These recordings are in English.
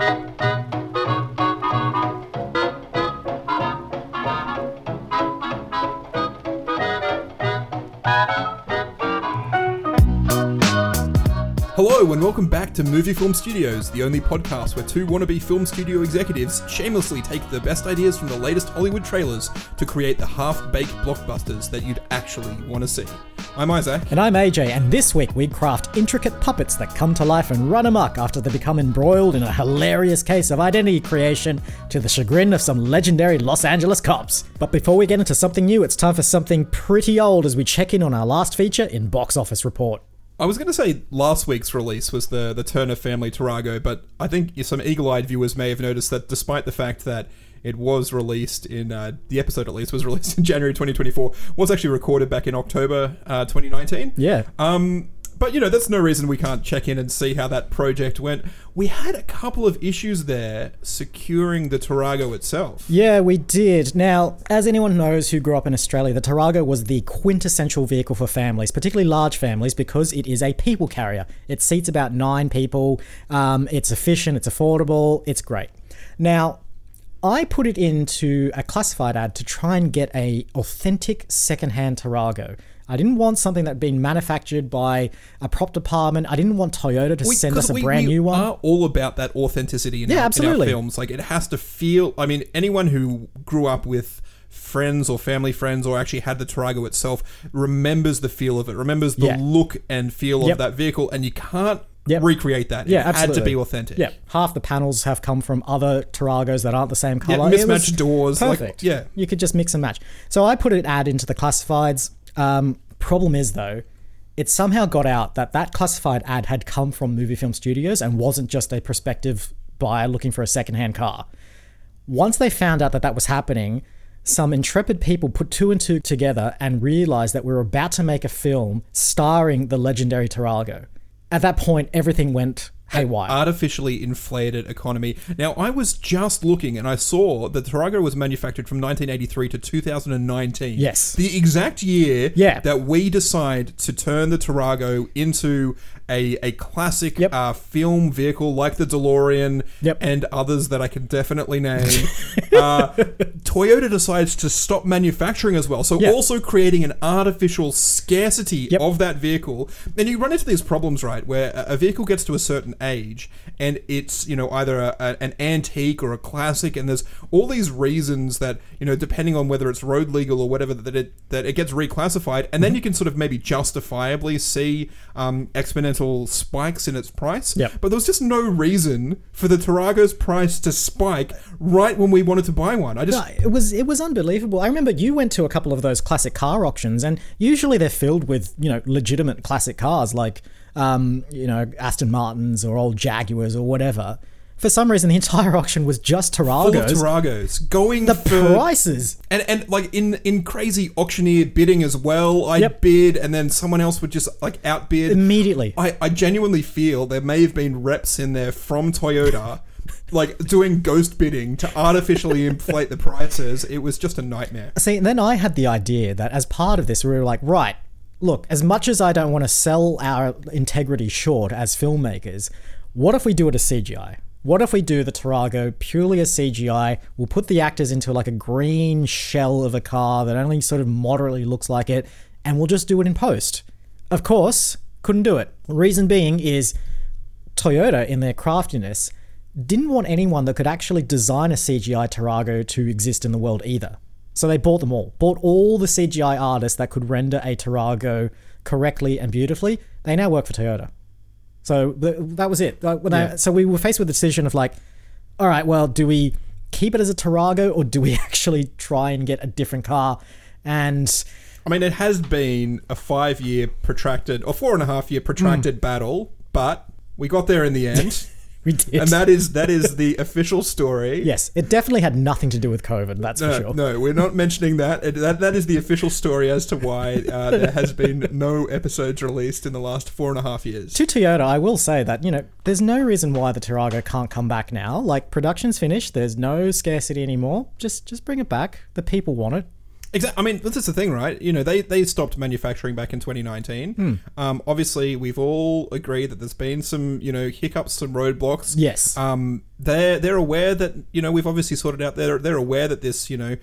Hello and welcome back to Movie Film Studios, the only podcast where two wannabe film studio executives shamelessly take the best ideas from the latest Hollywood trailers to create the half-baked blockbusters that you'd actually want to see. I'm Isaac. And I'm AJ, and this week we craft intricate puppets that come to life and run amok after they become embroiled in a hilarious case of identity creation to the chagrin of some legendary Los Angeles cops. But before we get into something new, it's time for something pretty old as we check in on our last feature in Box Office Report. I was going to say last week's release was the the Turner Family Tarago, but I think some eagle-eyed viewers may have noticed that despite the fact that it was released in uh, the episode at least was released in January 2024, was actually recorded back in October uh, 2019. Yeah. Um, but you know that's no reason we can't check in and see how that project went. We had a couple of issues there securing the Tarago itself. Yeah, we did. Now, as anyone knows who grew up in Australia, the Tarago was the quintessential vehicle for families, particularly large families, because it is a people carrier. It seats about nine people. Um, it's efficient. It's affordable. It's great. Now, I put it into a classified ad to try and get a authentic secondhand Tarago. I didn't want something that had been manufactured by a prop department. I didn't want Toyota to We- send us a we- brand we new one. Are all about that authenticity in, Yeah, our, in our absolutely. films. Like it has to feel. I mean, anyone who grew up with friends or family friends or actually had the Tarago itself remembers the feel of it. Remembers the Yeah. look and feel Yep. of that vehicle, and you can't Yep. recreate that. Yeah, it had to be authentic. Yeah, half the panels have come from other Taragos that aren't the same color. Was mismatched doors. Like, Perfect. yeah. you could just mix and match. So I put an ad into the classifieds. Um, problem is though, it somehow got out that that classified ad had come from Movie Film Studios and wasn't just a prospective buyer looking for a secondhand car. Once they found out that that was happening, some intrepid people put two and two together and realized that we were about to make a film starring the legendary Tarago. At that point, everything went haywire. artificially inflated economy. Now, I was just looking and I saw that Tarago was manufactured from 1983 to 2019. Yes. The exact year Yeah. that we decide to turn the Tarago into a, a classic Yep. uh, film vehicle like the DeLorean Yep. and others that I can definitely name. uh, Toyota decides to stop manufacturing as well. So, Yeah. also creating an artificial scarcity Yep. of that vehicle. And you run into these problems, right, where a vehicle gets to a certain age and it's, you know, either a, a- an antique or a classic, and there's all these reasons that, you know, depending on whether it's road legal or whatever, that it, that it gets reclassified. And Mm-hmm. then you can sort of maybe justifiably see um, exponential spikes in its price. Yep. But there was just no reason for the Tarago's price to spike right when we wanted to buy one. I just. No, it was it was unbelievable. I remember you went to a couple of those classic car auctions, and usually they're filled with you know legitimate classic cars like um, you know Aston Martins or old Jaguars or whatever. For some reason, the entire auction was just Full of Taragos. Taragos going The for prices. And and like in in crazy auctioneer bidding as well, I Yep. bid and then someone else would just like outbid. Immediately. I, I genuinely feel there may have been reps in there from Toyota, like doing ghost bidding to artificially inflate the prices. It was just a nightmare. See, then I had the idea that as part of this, we were like, right, look, as much as I don't want to sell our integrity short as filmmakers, what if we do it as CGI? What if we do the Tarago purely as CGI? We'll put the actors into like a green shell of a car that only sort of moderately looks like it, and we'll just do it in post. Of course, couldn't do it. Reason being is Toyota, in their craftiness, didn't want anyone that could actually design a CGI Tarago to exist in the world either. So they bought them all. Bought all the CGI artists that could render a Tarago correctly and beautifully. They now work for Toyota. So th- that was it. Like, when I- so we were faced with the decision of like, all right, well, do we keep it as a Tarago or do we actually try and get a different car? And I mean, it has been a five year protracted or four and a half year protracted Hmm. battle, but we got there in the end. we did. and that is that is the official story. yes, it definitely had nothing to do with COVID. That's for sure. no, we're not mentioning that. It, that. That is the official story as to why uh, there has been no episodes released in the last four and a half years. To Toyota, I will say that, you know, there's no reason why the Tarago can't come back now. Like, production's finished. There's no scarcity anymore. Just just bring it back. The people want it. Exactly. I mean, this is the thing, right? You know, they, they stopped manufacturing back in 2019. Hmm. Um, obviously, we've all agreed that there's been some, you know, hiccups, some roadblocks. Yes. Um, they're they're aware that you know we've obviously sorted out. They're they're aware that this you know,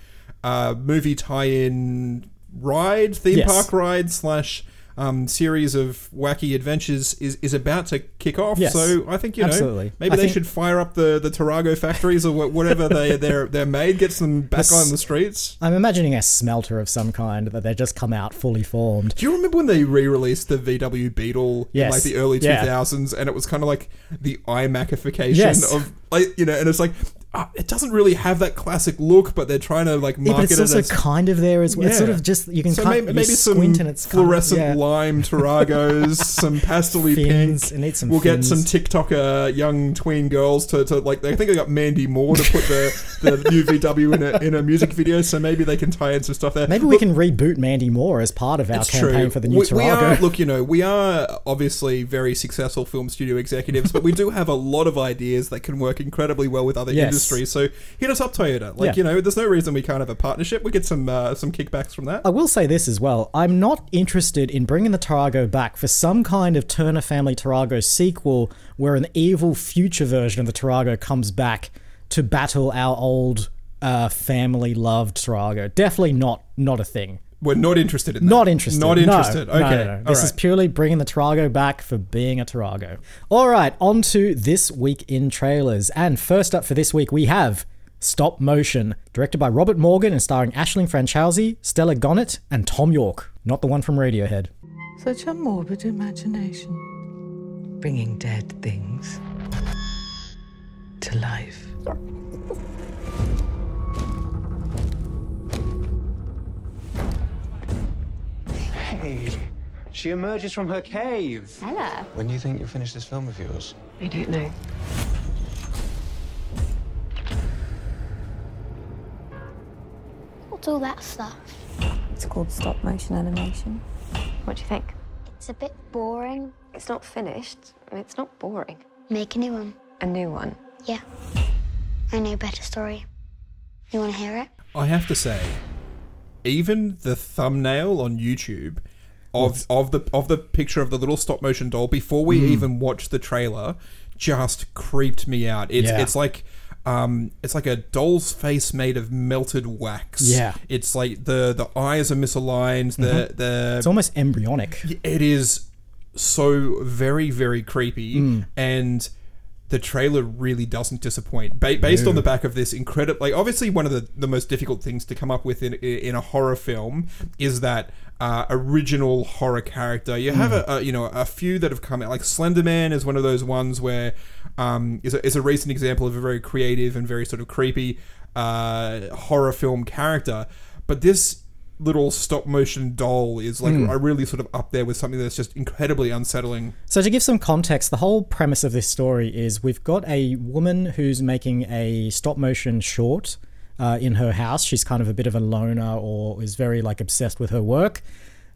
uh, movie tie-in ride, theme Yes. park ride slash. Um, series of wacky adventures is, is about to kick off. Yes. So I think you know Absolutely. maybe I they think- should fire up the, the Tarago factories or whatever they they're they're made, get them back on the streets. I'm imagining a smelter of some kind that they just come out fully formed. Do you remember when they re-released the VW Beetle in like the early Yeah. 2000s, and it was kind of like the iMacification Yes. of like you know, and it's like uh, it doesn't really have that classic look, but they're trying to like Yeah, market but it's it also as kind of there as well. It's sort of just you can so kind maybe, maybe some squint and it's kind of- fluorescent yeah. Lime Taragos, some pastely Fins, pink. it needs some we'll get some TikToker young tween girls to, to like. I think I got Mandy Moore to put the, the new VW in a in a music video, so maybe they can tie in some stuff there. Maybe we can reboot Mandy Moore as part of our campaign true. for the new we, we are, Tarago. look, you know, we are obviously very successful film studio executives, but we do have a lot of ideas that can work incredibly well with other Yes. industries. So hit us up, Toyota. Like, Yeah. you know, there's no reason we can't have a partnership. We get some uh, some kickbacks from that. I will say this as well. I'm not interested in bringing the Tarago back for some kind of Turner Family Tarago sequel where an evil future version of the Tarago comes back to battle our old uh, family loved Tarago. Definitely not not a thing. We're not interested in that. Not interested. Not interested. No, okay. no, no. This is purely bringing the Tarago back for being a Tarago. All right, on to this week in trailers. And first up for this week, we have Stop Motion, directed by Robert Morgan and starring Aisling Franciosi, Stella Gonet, and Tom York. Not the one from Radiohead. Such a morbid imagination. Bringing dead things to life. Hey, she emerges from her cave. Ella. When do you think you'll finish this film of yours? I don't know. What's all that stuff? It's called stop motion animation. What do you think? It's a bit boring. It's not finished. It's not boring. Make a new one. A new one. Yeah. I know a better story. You want to hear it? I have to say, even the thumbnail on YouTube of of the of the picture of the little stop motion doll before we Hmm. even watched the trailer just creeped me out. It's Yeah. it's like um, it's like a doll's face made of melted wax. Yeah. Mm-hmm. it's like the the eyes are misaligned. The the It's almost embryonic. it is so very very creepy Hmm. and the trailer really doesn't disappoint ba- based on the back of this incredible like obviously one of the, the most difficult things to come up with in, in a horror film is that uh, original horror character. You have a, a you know a few that have come out. Like slenderman is one of those ones where um, is, a, is a recent example of a very creative and very sort of creepy uh, horror film character. But this little stop motion doll is like I really sort of up there with something that's just incredibly unsettling. So, to give some context, the whole premise of this story is we've got a woman who's making a stop motion short uh, in her house. She's kind of a bit of a loner or is very like obsessed with her work.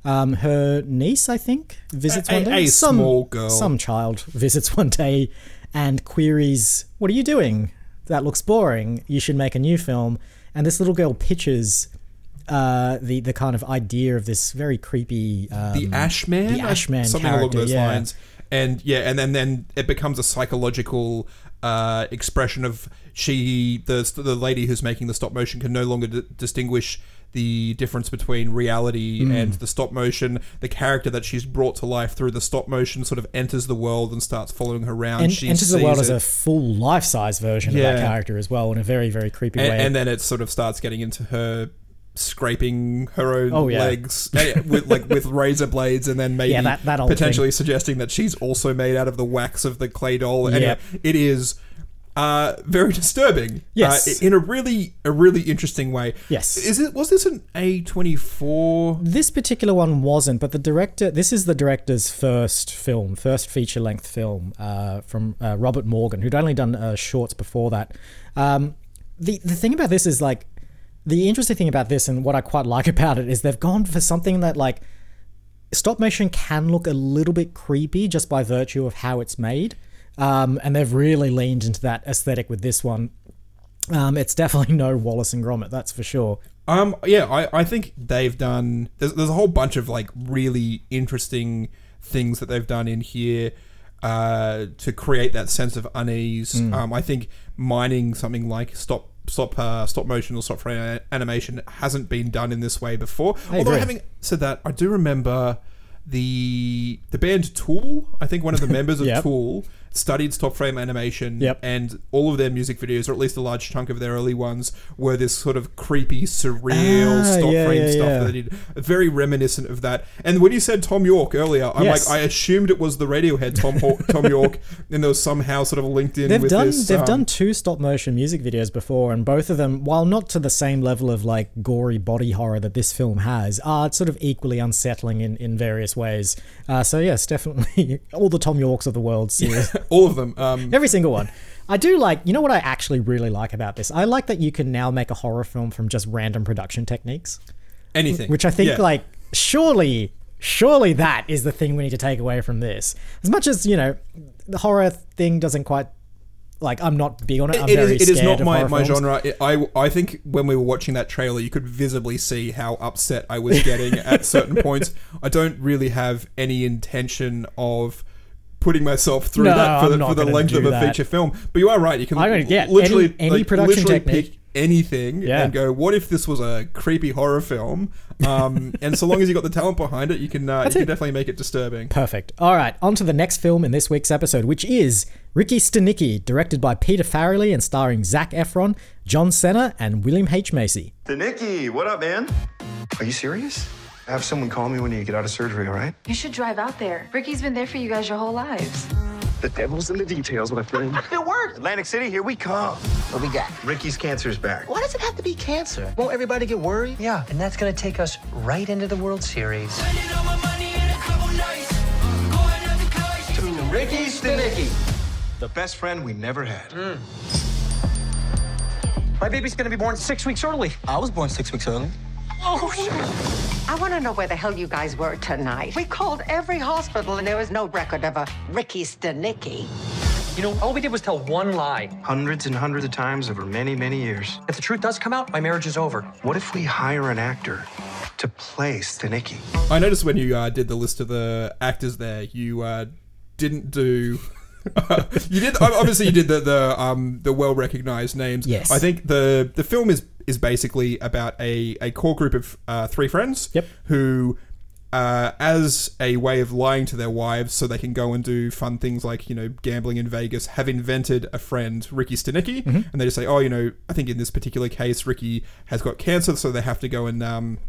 Um, her niece, I think, visits A- one day. a some, small girl. Some child visits one day and queries, What are you doing? That looks boring. You should make a new film. And this little girl pitches uh, the, the kind of idea of this very creepy. Um, The Ashman, the Ashman something along character, those yeah. lines, and yeah, and then then it becomes a psychological uh, expression of she the the lady who's making the stop motion can no longer d- distinguish the difference between reality Hmm. and the stop motion. The character that she's brought to life through the stop motion sort of enters the world and starts following her around. and she enters the world sees as a full life-size version of that character as well in a very very creepy and, way and then it sort of starts getting into her scraping her own Oh, yeah. legs eh, with like with razor blades and then maybe Yeah, that- potentially suggesting that she's also made out of the wax of the clay doll and Yep. it is uh, very disturbing Yes. uh, in a really a really interesting way Yes. is it was this an A24 this particular one wasn't but the director this is the director's first film first feature-length film uh, from uh, robert morgan who'd only done uh, shorts before that um, the, the thing about this is like the interesting thing about this and what i quite like about it is they've gone for something that like stop motion can look a little bit creepy just by virtue of how it's made. Um, and they've really leaned into that aesthetic with this one. Um, it's definitely no Wallace and Gromit, that's for sure. Um, yeah, I, I think they've done. There's, there's a whole bunch of like really interesting things that they've done in here uh, to create that sense of unease. Mm. Um, I think mining something like stop stop uh, stop motion or stop frame animation hasn't been done in this way before. I Although agree. having said that, I do remember the the band Tool. I think one of the members of Yep. Tool studied stop frame animation Yep. and all of their music videos or at least a large chunk of their early ones were this sort of creepy surreal Ah, stop yeah, frame yeah, stuff yeah. that they did very reminiscent of that and when you said tom york earlier i'm Yes. like i assumed it was the radiohead tom tom york and there was somehow sort of linked in They've with done this they've um, done two stop motion music videos before, and both of them, while not to the same level of like gory body horror that this film has, are sort of equally unsettling in, in various ways. Uh, so yes, definitely all the Tom Yorks of the world series, all of them um every single one. I do like, you know what I actually really like about this? I like that you can now make a horror film from just random production techniques, anything which I think Yeah. like surely surely that is the thing we need to take away from this. As much as, you know, the horror thing doesn't quite like I'm not big on it. I'm It very is, it is not my, my films. genre. It- I, I think when we were watching that trailer, you could visibly see how upset I was getting at certain points. I don't really have any intention of putting myself through No, that for I'm the, for the length of a that. feature film. But you are right. You can I don't- yeah, literally, any- any like, production literally technique. pick anything Yeah. and go, what if this was a creepy horror film? Um, and so long as you got the talent behind it, you can uh, you can it. definitely make it disturbing. Perfect. All right, on to the next film in this week's episode, which is Ricky Stanicky, directed by Peter Farrelly and starring Zac Efron, John Cena, and William H. Macy. Nicky, what up, man? Are you serious? Have someone call me when you get out of surgery, all right? You should drive out there. Ricky's been there for you guys your whole lives. The devil's in the details, my friend. It worked. Atlantic City, here we come. What we got? Ricky's cancer's back. Why does it have to be cancer? Won't everybody get worried? Yeah, and that's gonna take us right into the World Series. To Ricky Stanicky. The best friend we never had. Mm. My baby's gonna be born six weeks early. I was born six weeks early. I want to know where the hell you guys were tonight. We called every hospital and there was no record of a Ricky Stanicky. You know, all we did was tell one lie. Hundreds and hundreds of times over many, many years. If the truth does come out, my marriage is over. What if we hire an actor to play Stanicky? I noticed when you uh, did the list of the actors there, you uh, didn't do. you did obviously you did the the um the well recognized names. Yes. I think the the film is is basically about a a core group of uh, three friends. Yep. Who. Uh, as a way of lying to their wives so they can go and do fun things like, you know, gambling in Vegas, have invented a friend, Ricky Stanicky, and they just say, oh, you know, I think in this particular case, Ricky has got cancer, so they have to go and um,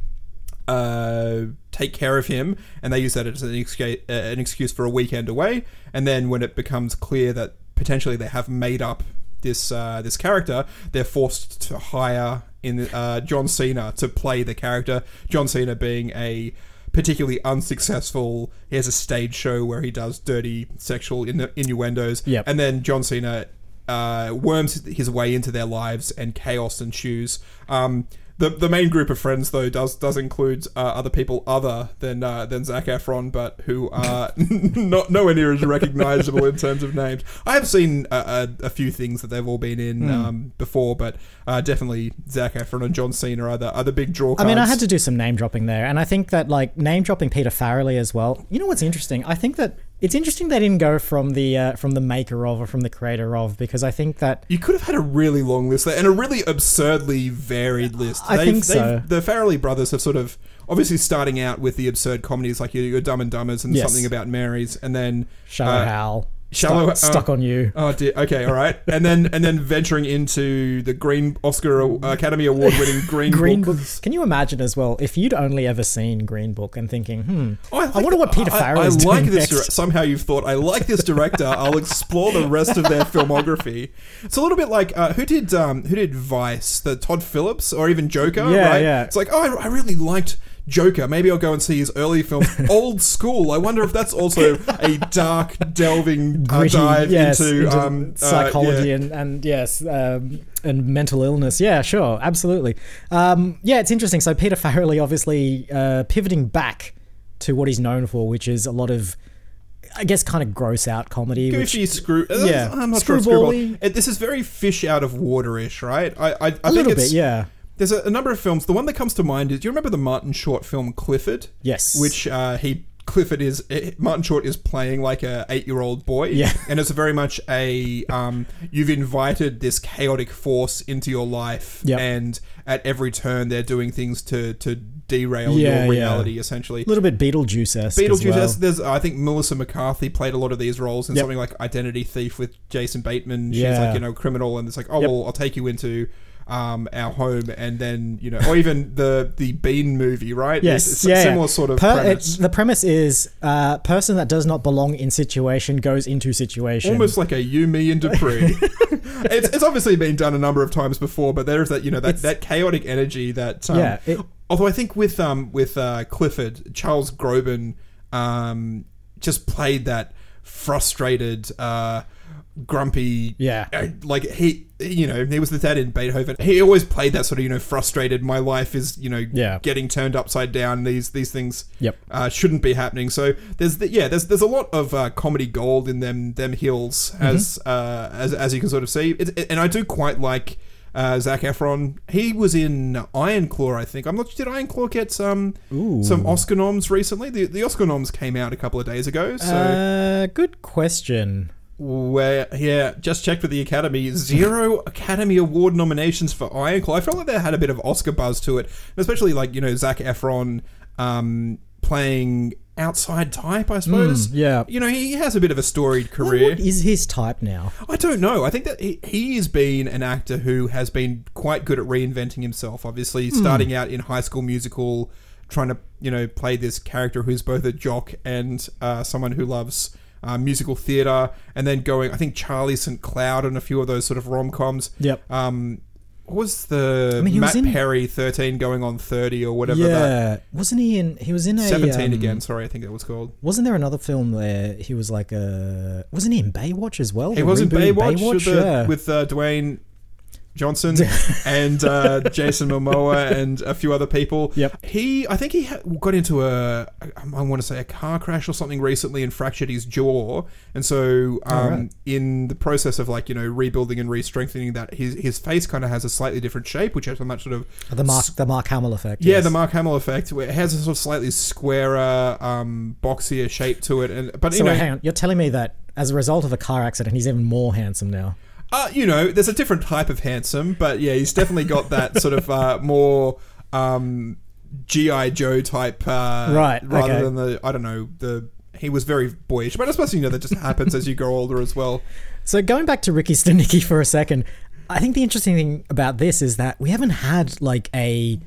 uh, take care of him, and they use that as an excuse, uh, an excuse for a weekend away. And then when it becomes clear that potentially they have made up this uh, this character, they're forced to hire in uh, John Cena to play the character. John Cena being a particularly unsuccessful. He has a stage show where he does dirty sexual innu- innuendos, Yep. and then John Cena uh, worms his way into their lives, and chaos ensues. Um, the, the main group of friends though does does include uh, other people other than uh, than Zac Efron, but who are not nowhere near as recognizable in terms of names. I have seen a, a, a few things that they've all been in Hmm. um, before, but uh, definitely Zac Efron and John Cena are the are the big draw. I mean, I had to do some name dropping there, and I think that like name dropping Peter Farrelly as well. You know what's interesting? I think that it's interesting they didn't go from the uh, from the maker of or from the creator of because I think that You could have had a really long list there and a really absurdly varied list. I think so. The Farrelly brothers have sort of obviously starting out with the absurd comedies like your, your Dumb and Dumbers and Yes. something about Marys, and then Shallow uh, Hal, Shallow stuck, stuck uh, on you. Oh dear. Okay, all right. And then and then venturing into the Green Oscar uh, Academy Award winning Green, Green Book. Book. Can you imagine as well if you'd only ever seen Green Book and thinking, hmm, Oh, I, like wonder what Peter I- I, Farrelly's like doing this. next. dir- Somehow you've thought I like this director. I'll explore the rest of their filmography. It's a little bit like uh, who did um, who did Vice? The Todd Phillips or even Joker? Yeah, right? yeah. It's like oh, I, I really liked. Joker. Maybe I'll go and see his early films. Old school. I wonder if that's also a dark, delving uh, Gritty, dive yes, into, into um, uh, psychology yeah. and, and yes, um, and mental illness. Yeah, sure, absolutely. Um, yeah, it's interesting. So Peter Farrelly obviously uh, pivoting back to what he's known for, which is a lot of, I guess, kind of gross out comedy. which, goofy screw. uh, yeah, I'm not screwball-y. Screwball. This is very fish out of water-ish, right? I, I, I a think little it's, bit, yeah. There's a, a number of films. The one that comes to mind is do you remember the Martin Short film Clifford? Yes. Which uh, he Clifford is eh, Martin Short is playing like a eight year old boy. Yeah. and it's very much a um, you've invited this chaotic force into your life, Yep. and at every turn they're doing things to to derail Yeah, your yeah. reality essentially. a little bit Beetlejuice esque. Beetlejuice. Well. There's, I think Melissa McCarthy played a lot of these roles in Yep. something like Identity Thief with Jason Bateman. She's Yeah. like you know criminal, and it's like oh Yep. well, I'll take you into um, our home, and then you know, or even the the Bean movie, right? Yes, It's a yeah, similar yeah. sort of Per- premise. the premise is uh, person that does not belong in situation goes into situation. Almost like a you, me, and Dupree. it's, it's obviously been done a number of times before, but there's that you know that, It's- that chaotic energy that um, Yeah, it- although I think with um with uh, Clifford Charles Grodin um just played that frustrated uh grumpy Yeah. uh, like he you know he was the dad in Beethoven he always played that sort of you know frustrated my life is you know Yeah. getting turned upside down these these things Yep. uh, shouldn't be happening. So there's the, yeah, there's there's a lot of uh, comedy gold in them them hills as Mm-hmm. uh, as as you can sort of see. It, and I do quite like uh, Zac Efron. He was in Iron Claw, I think. I'm not. Sure did Iron Claw get some some Oscar noms recently? The the Oscar noms came out a couple of days ago. So uh, good question. Where yeah, just checked with the Academy. Zero Academy Award nominations for Iron Claw. I felt like they had a bit of Oscar buzz to it, especially like you know Zac Efron um, playing outside type. I suppose. Mm, yeah. You know he has a bit of a storied career. What is his type now? I don't know. I think that he, he has been an actor who has been quite good at reinventing himself. Obviously, Hmm. starting out in High School Musical, trying to you know play this character who's both a jock and uh, someone who loves uh, musical theater, and then going. I think Charlie St. Cloud and a few of those sort of rom coms. Yep. Um, what was the I mean, he was Matt in- Perry thirteen going on thirty or whatever? yeah, That, wasn't he in? He was in a Seventeen um, again. Sorry, I think that was called. Wasn't there another film where he was like a? Wasn't he in Baywatch as well? He was in Baywatch, with, the- yeah. with uh, Dwayne Johnson and uh, Jason Momoa and a few other people. Yep. He, I think he ha- got into a, I want to say a car crash or something recently and fractured his jaw. And so, um, Alright. in the process of like you know rebuilding and re-strengthening that, his his face kind of has a slightly different shape, which has a much sort of the Mark the Mark Hamill effect. yeah, yes. the Mark Hamill effect. Where it has a sort of slightly squarer, um, boxier shape to it, and but So you know, hang on, you're telling me that as a result of a car accident, he's even more handsome now. Uh, you know, there's a different type of handsome, but yeah, he's definitely got that sort of uh, more um, GI Joe type, uh, Right, Rather okay. than the I don't know the he was very boyish, but I suppose you know that just happens as you grow older as well. So going back to Ricky Stanicky for a second, I think the interesting thing about this is that we haven't had like a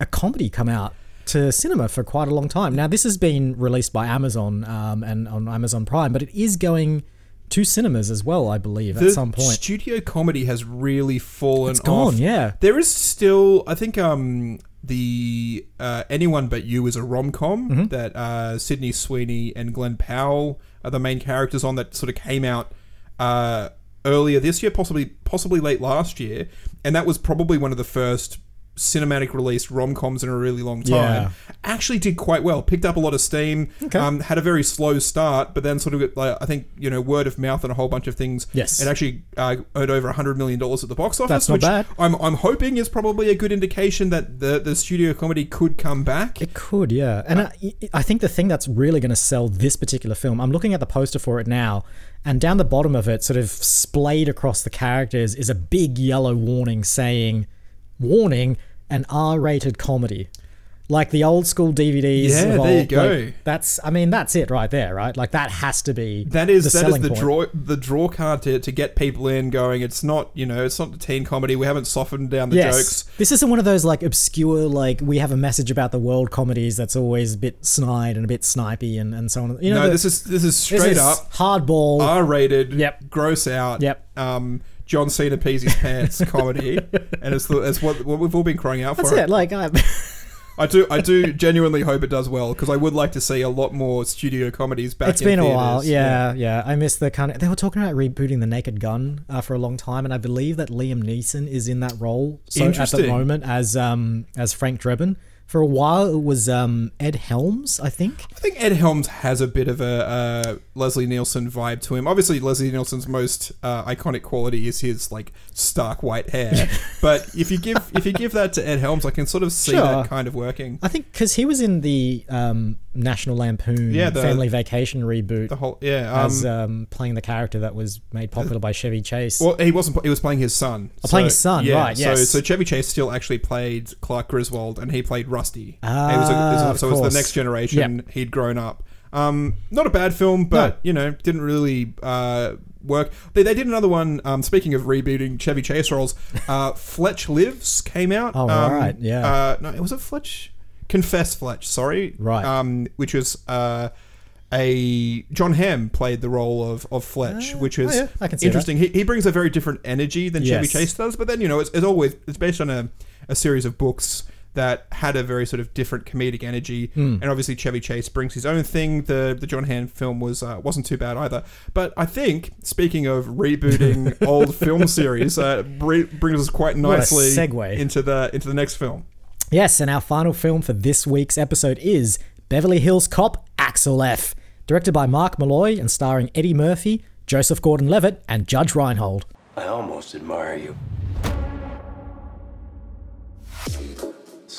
a comedy come out to cinema for quite a long time. Now this has been released by Amazon um, and on Amazon Prime, but it is going to cinemas as well, I believe, the at some point. studio comedy has really fallen It's gone, off. yeah. There is still, I think, um, the uh, Anyone But You is a rom com Mm-hmm. that uh, Sydney Sweeney and Glen Powell are the main characters on that sort of came out uh, earlier this year, possibly possibly late last year, and that was probably one of the first cinematic released rom coms in a really long time. Yeah. Actually, did quite well. Picked up a lot of steam. Okay. Um, had a very slow start, but then sort of like I think you know word of mouth and a whole bunch of things. Yes. It actually uh, earned over hundred million dollars at the box office, That's not which bad. I'm I'm hoping is probably a good indication that the the studio comedy could come back. It could, yeah. And I, I think the thing that's really going to sell this particular film, I'm looking at the poster for it now, and down the bottom of it, sort of splayed across the characters, is a big yellow warning saying, "Warning: an R-rated comedy." Like the old school DVDs. Yeah, of there you go. like, that's, I mean, that's it right there, right? Like that has to be That is the that is the point. draw the draw card to, to get people in going. It's not you know it's not the teen comedy. We haven't softened down the yes. jokes. This isn't one of those like obscure, like we have a message about the world comedies that's always a bit snide and a bit snipey and, and so on. You know, no, the- this is this is this straight is up hardball. R rated. Yep. Gross out. Yep. Um, John Cena pees his pants comedy, and it's the, it's what, what we've all been crying out That's for. it. Like, I, I do I do genuinely hope it does well because I would like to see a lot more studio comedies back. it's been a while. Yeah, yeah, I miss the kind of. They were talking about rebooting The Naked Gun uh, for a long time, and I believe that Liam Neeson is in that role so at the moment as um as Frank Drebin. For a while, it was um, Ed Helms, I think. I think Ed Helms has a bit of a uh, Leslie Nielsen vibe to him. Obviously, Leslie Nielsen's most uh, iconic quality is his like stark white hair. but if you give if you give that to Ed Helms, I can sort of see Sure. that kind of working. I think because he was in the um, National Lampoon Yeah, the- Family Vacation reboot The whole yeah. as Um, um, playing the character that was made popular by Chevy Chase. well, he wasn't. He was playing his son. Oh, playing his son, right, So, so Chevy Chase still actually played Clark Griswold, and he played Rusty. Ah, it was a, it was a- so it was the next generation. He'd grown up. Um, not a bad film, but you know, didn't really uh, work. They, they did another one. Um, speaking of rebooting Chevy Chase roles, uh, Fletch Lives came out. Oh, um, right, yeah. Uh, no, it was a Fletch. Confess Fletch. Sorry. Right. Um, which was uh, a Jon Hamm played the role of of Fletch, which is oh, yeah, I can see interesting. He, he brings a very different energy than Chevy Chase does, but then you know, it's, it's always it's based on a, a series of books that had a very sort of different comedic energy, Hmm. and obviously Chevy Chase brings his own thing. The the Jon Hamm film was uh, wasn't too bad either. But I think speaking of rebooting old film series, uh, br- brings us quite nicely segue. into the into the next film. Yes, and our final film for this week's episode is Beverly Hills Cop Axel F. Directed by Mark Molloy and starring Eddie Murphy, Joseph Gordon Levitt, and Judge Reinhold. I almost admire you.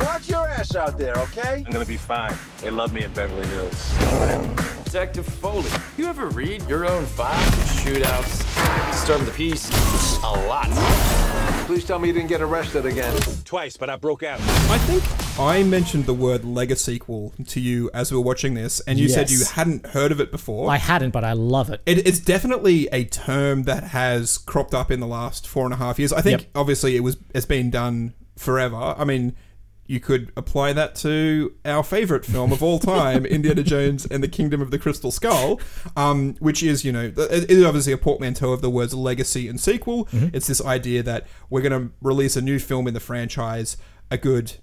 Watch your ass out there, okay? I'm gonna be fine. They love me in Beverly Hills. Detective Foley, you ever read your own files? Shootouts, disturb the peace, a lot. Please tell me you didn't get arrested again. Twice, but I broke out. I think I mentioned the word legacyquel to you as we were watching this, and you said you hadn't heard of it before. I hadn't, but I love it. It, it's definitely a term that has cropped up in the last four and a half years. I think Yep. obviously it was it's been done forever. I mean, you could apply that to our favorite film of all time, Indiana Jones and the Kingdom of the Crystal Skull, um, which is you know it is obviously a portmanteau of the words legacy and sequel. Mm-hmm. It's this idea that we're going to release a new film in the franchise, a good.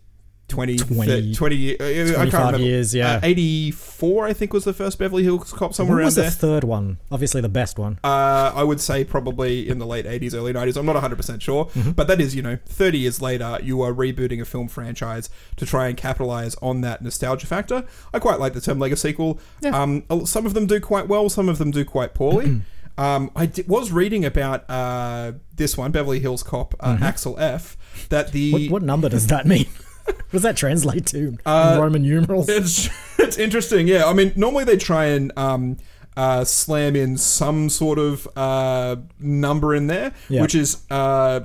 20, 20 20, ye- uh, I can't remember. years, yeah. Uh, 84, I think, was the first Beverly Hills Cop, somewhere What around was there. the third one? Obviously, the best one. Uh, I would say probably in the late 80s, early 90s. I'm not 100% sure. Mm-hmm. But that is, you know, 30 years later, you are rebooting a film franchise to try and capitalize on that nostalgia factor. I quite like the term legacyquel. Yeah. Um, some of them do quite well, some of them do quite poorly. Um, I was reading about uh, this one, Beverly Hills Cop, uh, Axel F, that the. Mm-hmm. What, what number does that mean? what does that translate to? Uh, Roman numerals? It's it's interesting, yeah. I mean, normally they try and um, uh, slam in some sort of uh, number in there, Yeah. which is uh,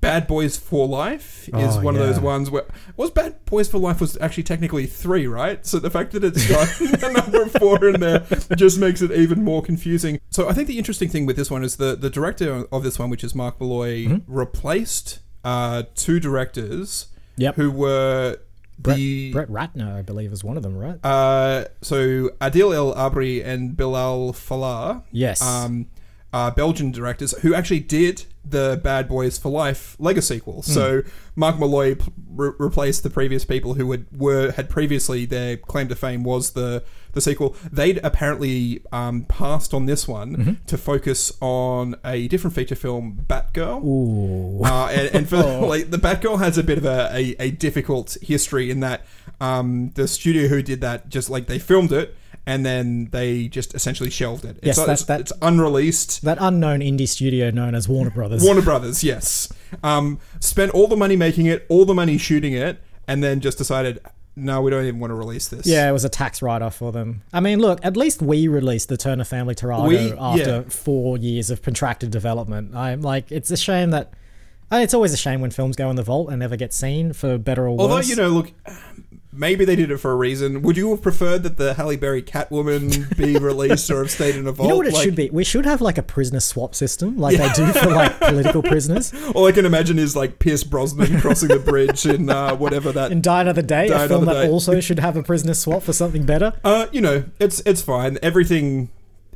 Bad Boys for Life is Oh, one of those ones where was Bad Boys for Life was actually technically three, right? So the fact that it's got a number four in there just makes it even more confusing. So I think the interesting thing with this one is the the director of this one, which is Mark Molloy, Mm-hmm. replaced uh, two directors Yep. who were Brett, the Brett Ratner, I believe, is one of them, right? uh, so Adil El Arbi and Bilall Fallah, Yes. um, are Belgian directors who actually did the Bad Boys for Life legacyquel. So Mark Molloy re- replaced the previous people who had were had previously their claim to fame was the the sequel. They'd apparently um, passed on this one to focus on a different feature film, Batgirl. Ooh. Uh, and, and for like the Batgirl has a bit of a, a, a difficult history in that um, the studio who did that just like they filmed it and then they just essentially shelved it. Yes, it's, that- it's, that- it's unreleased. That unknown indie studio known as Warner Brothers. Warner Brothers, yes, um, spent all the money making it, all the money shooting it, and then just decided, no, we don't even want to release this. Yeah, it was a tax write-off for them. I mean, look, at least we released the Turner Family Tarago We- after yeah. four years of protracted development. I'm like, it's a shame that. It's always a shame when films go in the vault and never get seen, for better or worse. Although you know, look, maybe they did it for a reason. Would you have preferred that the Halle Berry Catwoman be released or have stayed in a vault? You know what it Like- should be? We should have like a prisoner swap system, like they do for like political prisoners. All I can imagine is like Pierce Brosnan crossing the bridge in uh, whatever that. In Die Another Day, Die a film that Day. also should have a prisoner swap for something better. Uh, you know, it's it's fine. Everything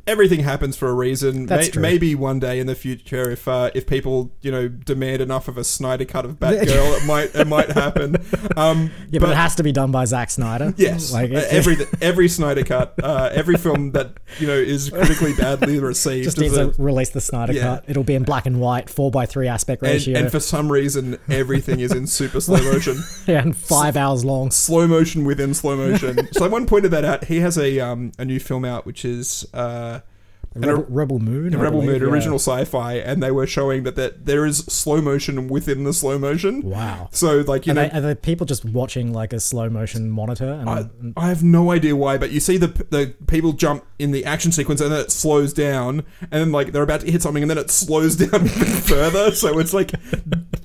everything happens for a reason. That's. Maybe one day in the future, if uh, if people you know demand enough of a Snyder cut of Batgirl, it might it might happen. Um, Yeah, but, it has to be done by Zack Snyder. Yes, like uh, every every Snyder cut, uh, every film that you know is critically badly received, just needs to release the Snyder Yeah. cut. It'll be in black and white, four by three aspect and, ratio, and for some reason everything is in super slow motion. yeah, and five hours long. slow motion within slow motion. Someone pointed that out. He has a um a new film out which is uh an Rebel, Rebel Moon. I Rebel believe, Moon yeah. original sci-fi, and they were showing that, that there is slow motion within the slow motion. Wow. So like you Are, know, they, are the people just watching like a slow motion monitor? And, I, I have no idea why, but you see the the people jump in the action sequence and then it slows down, and then like they're about to hit something and then it slows down even further. So it's like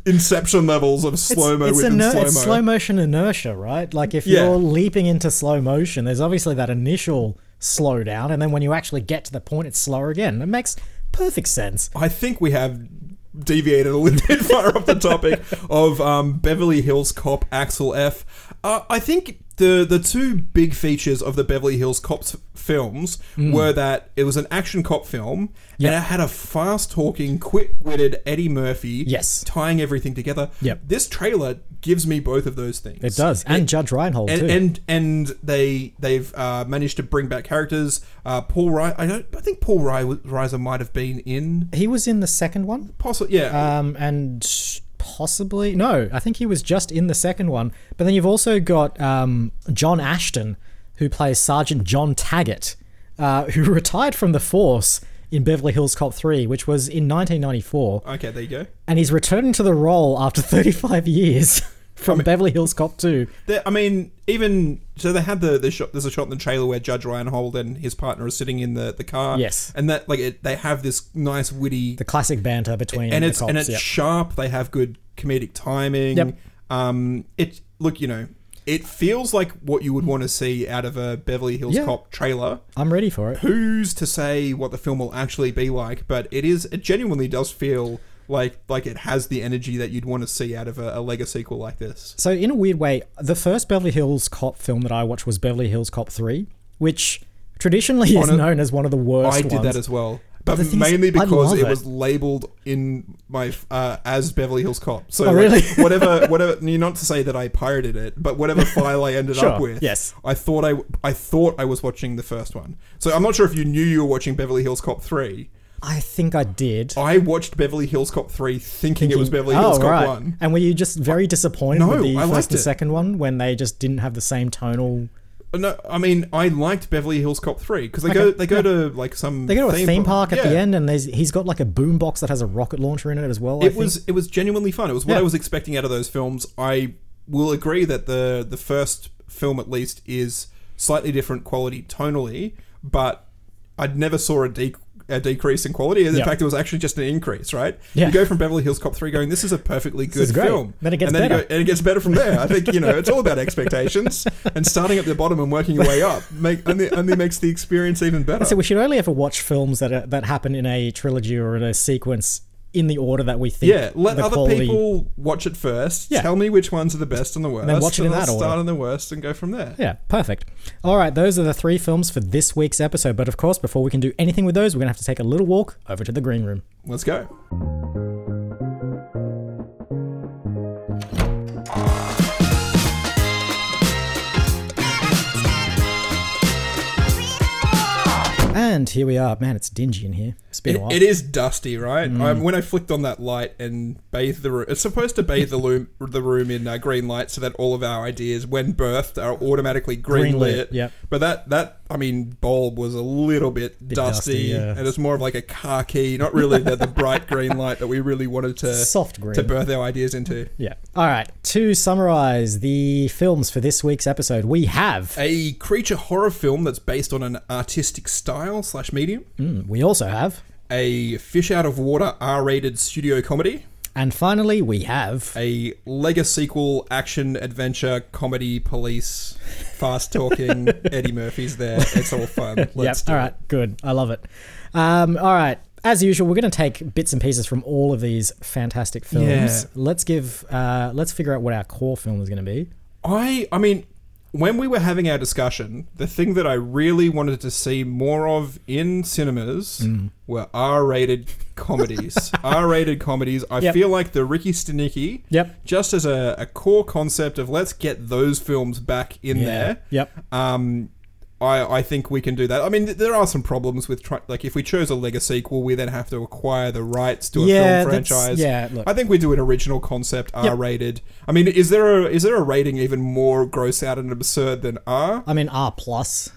Inception levels of slow mo within iner- slow mo. it's slow motion inertia, right? Like if Yeah. you're leaping into slow motion, there's obviously that initial slowdown, and then when you actually get to the point, it's slower again. It makes perfect sense. I think we have deviated a little bit far off the topic of um, Beverly Hills Cop Axel F. Uh, I think the the two big features of the Beverly Hills Cops films Mm. were that it was an action cop film and it had a fast talking, quick witted Eddie Murphy. Yes. tying everything together. Yep. This trailer gives me both of those things. It does, and Judge Reinhold and, too. and and they they've uh, managed to bring back characters. Uh, Paul Ry, I don't. I think Paul Ry- Reiser might have been in. he was in the second one, Possibly, yeah. um, and possibly no, I think he was just in the second one. But then you've also got um, John Ashton, who plays Sergeant John Taggart, uh, who retired from the force in Beverly Hills Cop 3, which was in 1994. okay, there you go. and he's returning to the role after 35 years from Beverly Hills Cop 2. I mean, even so, they had the the shot. There's a shot in the trailer where Judge Reinhold and his partner are sitting in the, the car. Yes. and that like it, they have this nice witty The classic banter between and the it's cops. and it's yep. sharp. They have good comedic timing. Yep. Um, it look, you know, it feels like what you would want to see out of a Beverly Hills Yeah. Cop trailer. I'm ready for it. Who's to say what the film will actually be like? But it is. It genuinely does feel like like it has the energy that you'd want to see out of a, a legacyquel like this. So, in a weird way, the first Beverly Hills Cop film that I watched was Beverly Hills Cop 3, which traditionally is a- known as one of the worst I did ones. that as well. But But, mainly because it it. was labeled in my uh, as Beverly Hills Cop. So Oh, like, really? whatever, whatever. Not to say that I pirated it, but whatever file I ended Sure, up with, yes. I thought I, I thought I was watching the first one. So I'm not sure if you knew you were watching Beverly Hills Cop three. I think I did. I watched Beverly Hills Cop three thinking, it was Beverly Hills oh, Cop right. one. And were you just very disappointed No, with the I first and it. second one when they just didn't have the same tonal? Uh, no, I mean I liked Beverly Hills Cop three because they Okay, go they go yeah. to like some They go to a theme park at the end, and there's he's got like a boombox that has a rocket launcher in it as well. I it think. was it was genuinely fun. It was what Yeah. I was expecting out of those films. I will agree that the the first film at least is slightly different quality tonally, but I never saw a, de- a decrease in quality. And in Yeah. fact, it was actually just an increase. Right? Yeah. You go from Beverly Hills Cop three going, this is a perfectly good film. Then it gets and then better. go- and it gets better from there. I think you know it's all about expectations and starting at the bottom and working your way up. Make only, only makes the experience even better. So we should only ever watch films that are, that happen in a trilogy or in a sequence in the order that we think. Yeah, let other quality- people watch it first. Yeah. Tell me which ones are the best and the worst. then watch it in I'll that order. Start on the worst and go from there. Yeah, perfect. All right, those are the three films for this week's episode. But of course, before we can do anything with those, we're gonna have to take a little walk over to the green room. Let's go. And here we are. Man, it's dingy in here. Been a while. it is dusty, right? Mm. I, when I flicked on that light and bathed the room, it's supposed to bathe the room, the room in uh, green light so that all of our ideas, when birthed, are automatically green, Green lit, lit. yep. But that that I mean, bulb was a little bit, Bit dusty, dusty, yeah. and it's more of like a khaki, not really the, the bright green light that we really wanted to Soft green. to birth our ideas into. Yeah. All right. To summarize the films for this week's episode, we have. A creature horror film that's based on an artistic style slash medium. Mm, we also have. A fish out of water R-rated studio comedy. And finally, we have. A legacyquel action adventure comedy police fast talking Eddie Murphy's there. It's all fun. Let's yep. All it. Good. I love it. Um, all right. As usual, we're going to take bits and pieces from all of these fantastic films. Yeah. Let's give. Uh, let's figure out what our core film is going to be. I I mean, when we were having our discussion, the thing that I really wanted to see more of in cinemas Mm. were R-rated comedies. R-rated comedies. I Yep. feel like the Ricky Stanicky, Yep. just as a, a core concept of let's get those films back in Yeah. there. Yep. Um, I, I think we can do that. I mean, th- there are some problems with try- like if we chose a legacyquel, we then have to acquire the rights to a Yeah, film that's- franchise. yeah, look. I think we do an original concept R rated. I mean, is there a is there a rating even more gross out and absurd than R? I mean, R plus.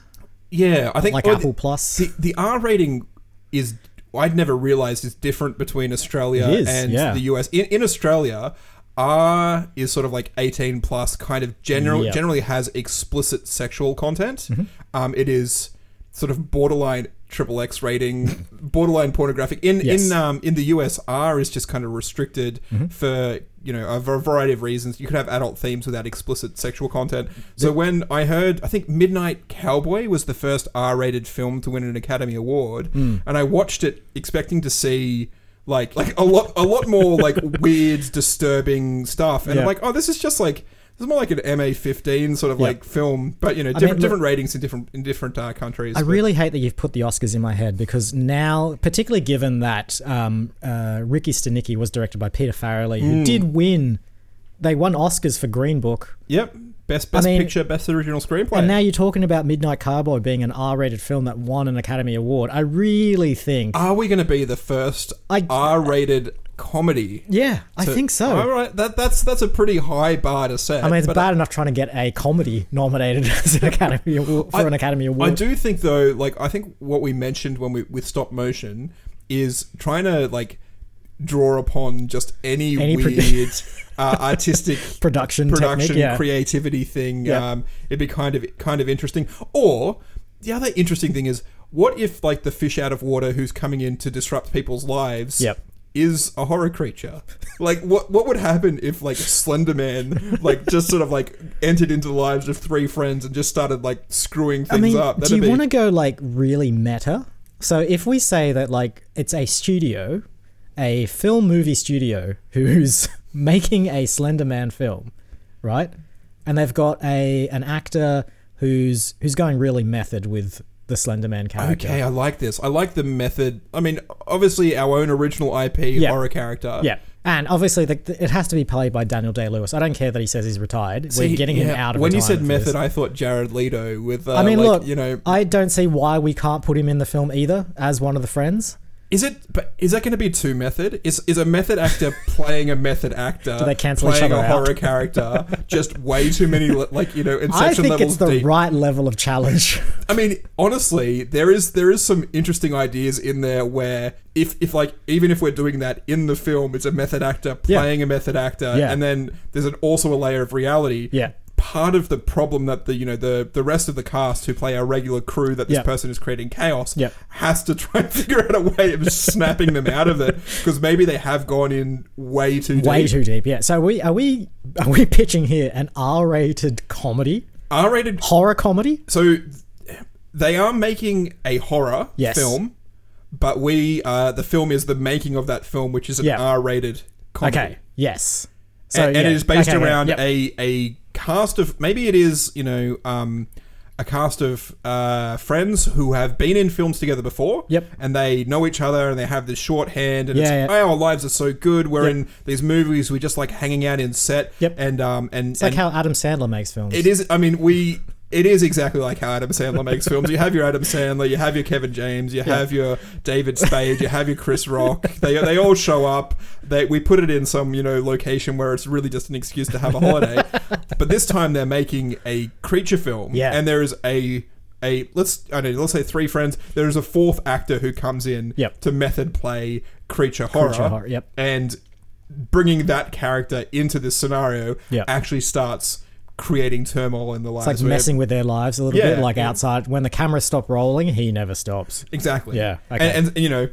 Yeah, I think Like well, Apple the, Plus. The, the R rating is I'd never realized is different between Australia It is, and yeah. the US. In, in Australia, R is sort of like 18 plus, kind of general Yep. generally has explicit sexual content. Mm-hmm. Um, it is sort of borderline triple X rating, borderline pornographic. In Yes. in um in the US, R is just kind of restricted Mm-hmm. for you know a variety of reasons. You could have adult themes without explicit sexual content. So when I heard, I think Midnight Cowboy was the first R-rated film to win an Academy Award, Mm. and I watched it expecting to see. Like, like a lot, a lot more like weird, disturbing stuff, and Yeah. I'm like, oh, this is just like this is more like an MA15 sort of Yeah. like film, but you know, I mean, different look- different ratings in different in different uh, countries. I but- really hate that you've put the Oscars in my head because now, particularly given that um, uh, Ricky Stanicky was directed by Peter Farrelly, who Mm. did win, they won Oscars for Green Book. Yep, best best mean- picture, best original screenplay. And now you're talking about Midnight Cowboy being an R-rated film that won an Academy Award. I really think, Are we going to be the first I- R-rated comedy? yeah, I think so. All right, that that's that's a pretty high bar to set. I mean, it's but uh, bad enough trying to get a comedy nominated as an Academy Award for I- an Academy Award. I do think though, like I think what we mentioned when we with stop motion is trying to like draw upon just any, Any weird uh, artistic Production production technique, yeah. creativity thing. Yeah. Um, it'd be kind of kind of interesting. Or the other interesting thing is, what if like the fish out of water who's coming in to disrupt people's lives? Yep. Is a horror creature. Like what what would happen if like Slender Man like just sort of like entered into the lives of three friends and just started like screwing things I mean, up? do you be- want to go like really meta? So if we say that like it's a studio, a film movie studio who's making a Slender Man film, right? And they've got a an actor who's who's going really method with the Slender Man character. Okay, I like this. I like the method. I mean, obviously our own original IP Yeah. horror character. Yeah. And obviously, the, the- it has to be played by Daniel Day Lewis. I don't care that he says he's retired. See, We're getting him out of When you said method, this. I thought Jared Leto with. Uh, I mean, like, look, you know, I don't see why we can't put him in the film either as one of the friends. Is it? But is that going to be too method? Is is a method actor playing a method actor? Do they cancel each playing other a out? horror character? Just way too many, like you know, Inception I think levels it's the deep. right level of challenge. I mean, honestly, there is there is some interesting ideas in there where if if like even if we're doing that in the film, it's a method actor Yeah. playing a method actor, Yeah. and then there's an, also a layer of reality. Yeah. Part of the problem that the you know the the rest of the cast who play our regular crew that this Yeah. person is creating chaos Yeah. has to try and figure out a way of snapping them out of it because maybe they have gone in way too Way deep. too deep. Yeah. So are we are we are we pitching here an R-rated comedy, R-rated horror comedy? So they are making a horror Yes. film, but we uh, the film is the making of that film, which is an Yeah. R-rated comedy. Okay. Yes. So and, and yeah. it is based Okay, yeah, around yep. a a cast of maybe it is you know um, a cast of uh, friends who have been in films together before. Yep. And they know each other and they have this shorthand and Yeah, it's, yeah. oh, our lives are so good. We're Yep. in these movies. We're just like hanging out in set. Yep. And um and It's like and- how Adam Sandler makes films. it is. I mean, we. It is exactly like how Adam Sandler makes films. You have your Adam Sandler, you have your Kevin James, you have your David Spade, you have your Chris Rock. They they all show up. They we put it in some you know location where it's really just an excuse to have a holiday. but this time they're making a creature film. Yeah. And there is a a let's I don't know, let's say three friends. There is a fourth actor who comes in Yep. to method play creature horror. Creature horror, yep. And bringing that character into this scenario Yep. actually starts creating turmoil in the lives. It's like messing with their lives a little Yeah. bit, like outside. When the cameras stop rolling, he never stops. Exactly. Yeah, okay. And, and you know,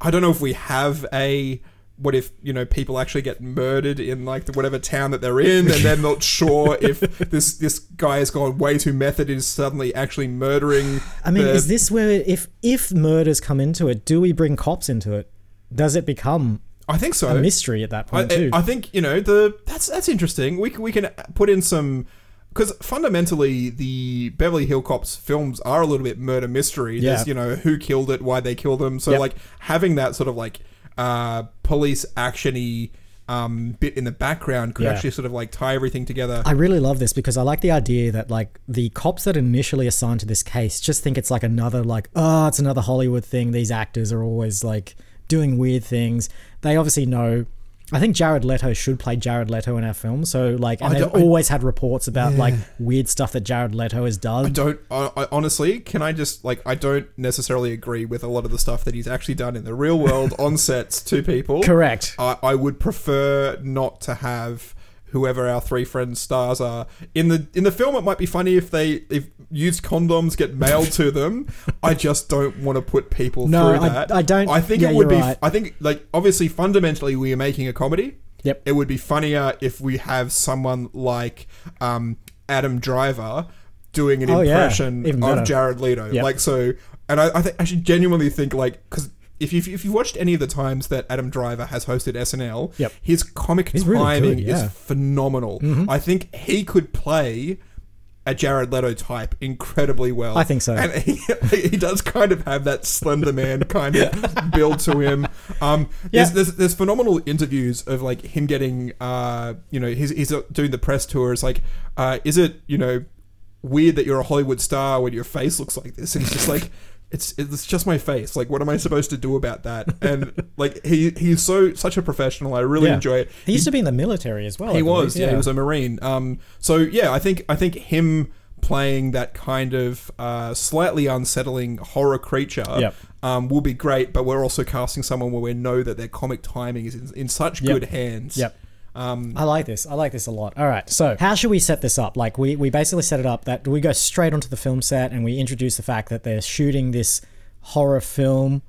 I don't know if we have a. What if you know people actually get murdered in like the, whatever town that they're in, and they're not sure if this this guy has gone way too method is suddenly actually murdering. I mean, the- is this where if if murders come into it, do we bring cops into it? Does it become I think so. a mystery at that I, point too? I think you know the that's that's interesting. We can, we can put in some because fundamentally the Beverly Hill Cops films are a little bit murder mystery. Yeah. There's you know who killed it, why they killed them. So Yep. like having that sort of like uh, police actiony um, bit in the background could Yeah. actually sort of like tie everything together. I really love this because I like the idea that like the cops that initially assigned to this case just think it's like another like oh it's another Hollywood thing. These actors are always like doing weird things. They obviously know. I think Jared Leto should play Jared Leto in our film. So like, and I they've don't- I- always had reports about like weird stuff that Jared Leto has done. I don't. I, I, honestly, can I just like? I don't necessarily agree with a lot of the stuff that he's actually done in the real world on sets to people. Correct. I, I would prefer not to have whoever our three friends stars are in the in the film. It might be funny if they if used condoms get mailed to them. I just don't want to put people No, through I- that. I don't- I think yeah, it would be. right. I think like obviously fundamentally we are making a comedy. Yep. It would be funnier if we have someone like um, Adam Driver doing an Oh, impression Even of. Jared Leto. Yep. Like so, and I, I think I should genuinely think like because. If you've, if you've watched any of the times that Adam Driver has hosted SNL, Yep. his comic He's really timing good, yeah. Mm-hmm. is phenomenal. I think he could play a Jared Leto type incredibly well. I think so. And he, he does kind of have that Slender Man kind of build to him. Um, Yeah. there's, there's, there's phenomenal interviews of like him getting, uh, you know, he's, he's doing the press tour. It's like, uh, is it, you know, weird that you're a Hollywood star when your face looks like this? And he's just like, it's it's just my face. Like, what am I supposed to do about that? And like, he he's so such a professional. I really Yeah. enjoy it. He used to be in the military as well. I He believe, was, yeah. he was a marine. Um, so yeah, I think I think him playing that kind of uh, slightly unsettling horror creature Yep. um, will be great. But we're also casting someone where we know that their comic timing is in, in such Yep. good hands. Yep. Um, I like this. I like this a lot. All right. So, how should we set this up? Like, we, we basically set it up that we go straight onto the film set and we introduce the fact that they're shooting this horror film.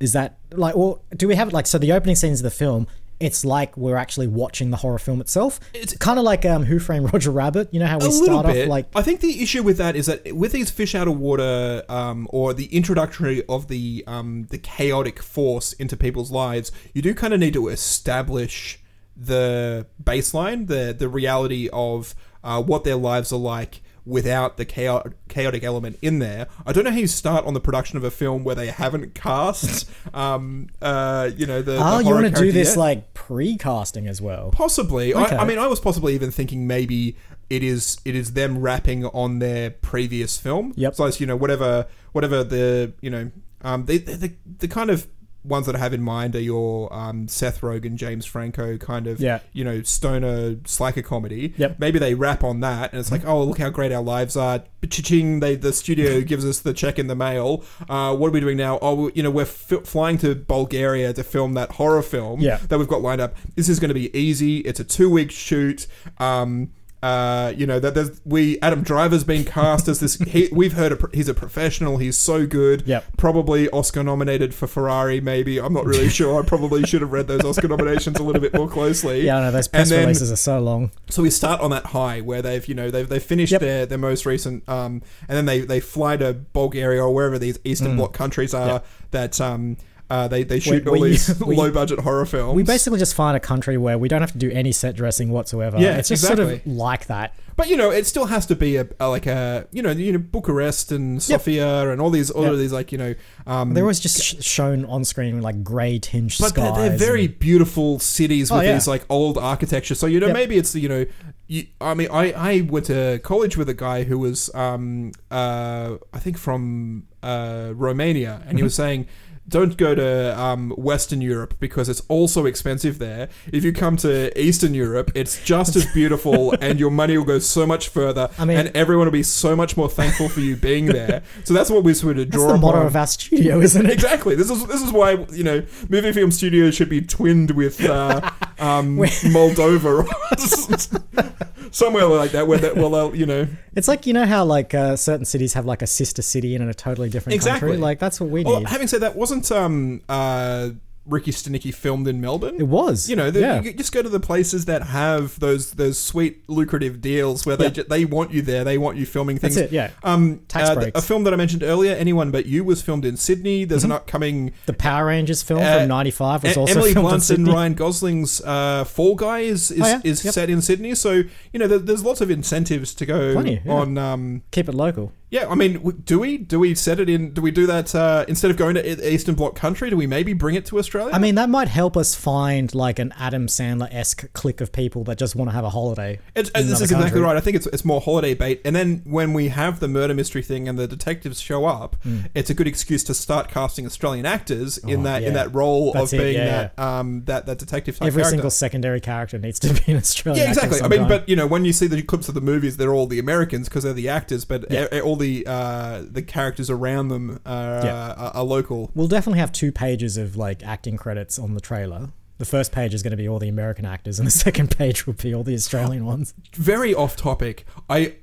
Is that like, or do we have it like, so the opening scenes of the film, it's like we're actually watching the horror film itself? It's kind of like um, Who Framed Roger Rabbit. You know how we start bit. off like, I think the issue with that is that with these fish out of water, um, or the introductory of the um, the chaotic force into people's lives, you do kind of need to establish the baseline, the the reality of uh, what their lives are like without the chaotic, chaotic element in there. I don't know how you start on the production of a film where they haven't cast, um, uh, you know, the. Oh, the you want to do this yet. like pre-casting as well? Possibly. Okay. I, I mean, I was possibly even thinking maybe it is it is them wrapping on their previous film. Yep. So it's you know whatever whatever the you know um the the, the kind of ones that I have in mind are your um, Seth Rogen, James Franco kind of Yeah. you know stoner slacker comedy. Yep. Maybe they wrap on that, and it's like, oh, look how great our lives are. Ching, they the studio gives us the check in the mail. Uh, what are we doing now? Oh, you know, we're f- flying to Bulgaria to film that horror film Yeah. that we've got lined up. This is going to be easy. It's a two week shoot. Um, uh, you know that there's we Adam Driver's been cast as this. He, we've heard a, he's a professional. He's so good. Yep. Probably Oscar nominated for Ferrari. Maybe I'm not really sure. I probably should have read those Oscar nominations a little bit more closely. Yeah, I know those press then- releases are so long. so we start on that high where they've you know they've they've finished Yep. their their most recent um and then they they fly to Bulgaria or wherever these Eastern Mm. Bloc countries are Yep. that um uh they they shoot We- all we- these we- low budget horror films. We basically just find a country where we don't have to do any set dressing whatsoever. Yeah, it's just sort of like that. But you know, it still has to be a, a like a you know you know Bucharest and Sofia and all these all Yep. of these like you know um, They're always just sh- shown on screen like grey tinged but they're, they're very and- beautiful cities Oh, with yeah. these like old architecture. So you know Yep. maybe it's the you know. You, I mean, I, I went to college with a guy who was, um, uh, I think from uh, Romania, and he Mm-hmm. was saying, don't go to um, Western Europe because it's also expensive there. If you come to Eastern Europe, it's just as beautiful, and your money will go so much further, I mean- and everyone will be so much more thankful for you being there. So that's what we sort of That's draw the motto of our studio, isn't it? Exactly. This is this is why you know movie film studios should be twinned with uh, um, Moldova or somewhere like that, where that well, they'll, you know. It's like you know how like uh, certain cities have like a sister city in a totally different Exactly. country. Like that's what we Well, need. having said that, wasn't um uh Ricky Stanicky filmed in Melbourne. It was. You know, the, Yeah. you just go to the places that have those those sweet lucrative deals where they Yeah. ju- they want you there. They want you filming things. That's it, yeah. Um, Tax uh, breaks. a film that I mentioned earlier, Anyone But You, was filmed in Sydney. There's Mm-hmm. an upcoming The Power Rangers film uh, from '95 was E- also Emily filmed in Blunt and Ryan Gosling's uh, Fall Guy is is, Oh, yeah? is Yep. set in Sydney. So you know, there, there's lots of incentives to go Plenty, on. Um, Keep it local. Yeah, I mean, do we do we set it in? Do we do that uh, instead of going to Eastern Bloc country? Do we maybe bring it to Australia? I mean, that might help us find like an Adam Sandler esque clique of people that just want to have a holiday. It's, in this is exactly right. I think it's it's more holiday bait, and then when we have the murder mystery thing and the detectives show up, Mm. it's a good excuse to start casting Australian actors in Oh, that yeah. in that role That's of it, being yeah, that um that that detective type Every character. single secondary character needs to be an Australian. Yeah, exactly. I mean, but you know, when you see the clips of the movies, they're all the Americans because they're the actors, but Yeah. e- all the uh, the characters around them are, Yeah. are, are local. We'll definitely have two pages of like acting credits on the trailer. The first page is going to be all the American actors, and the second page will be all the Australian ones. Very off topic. I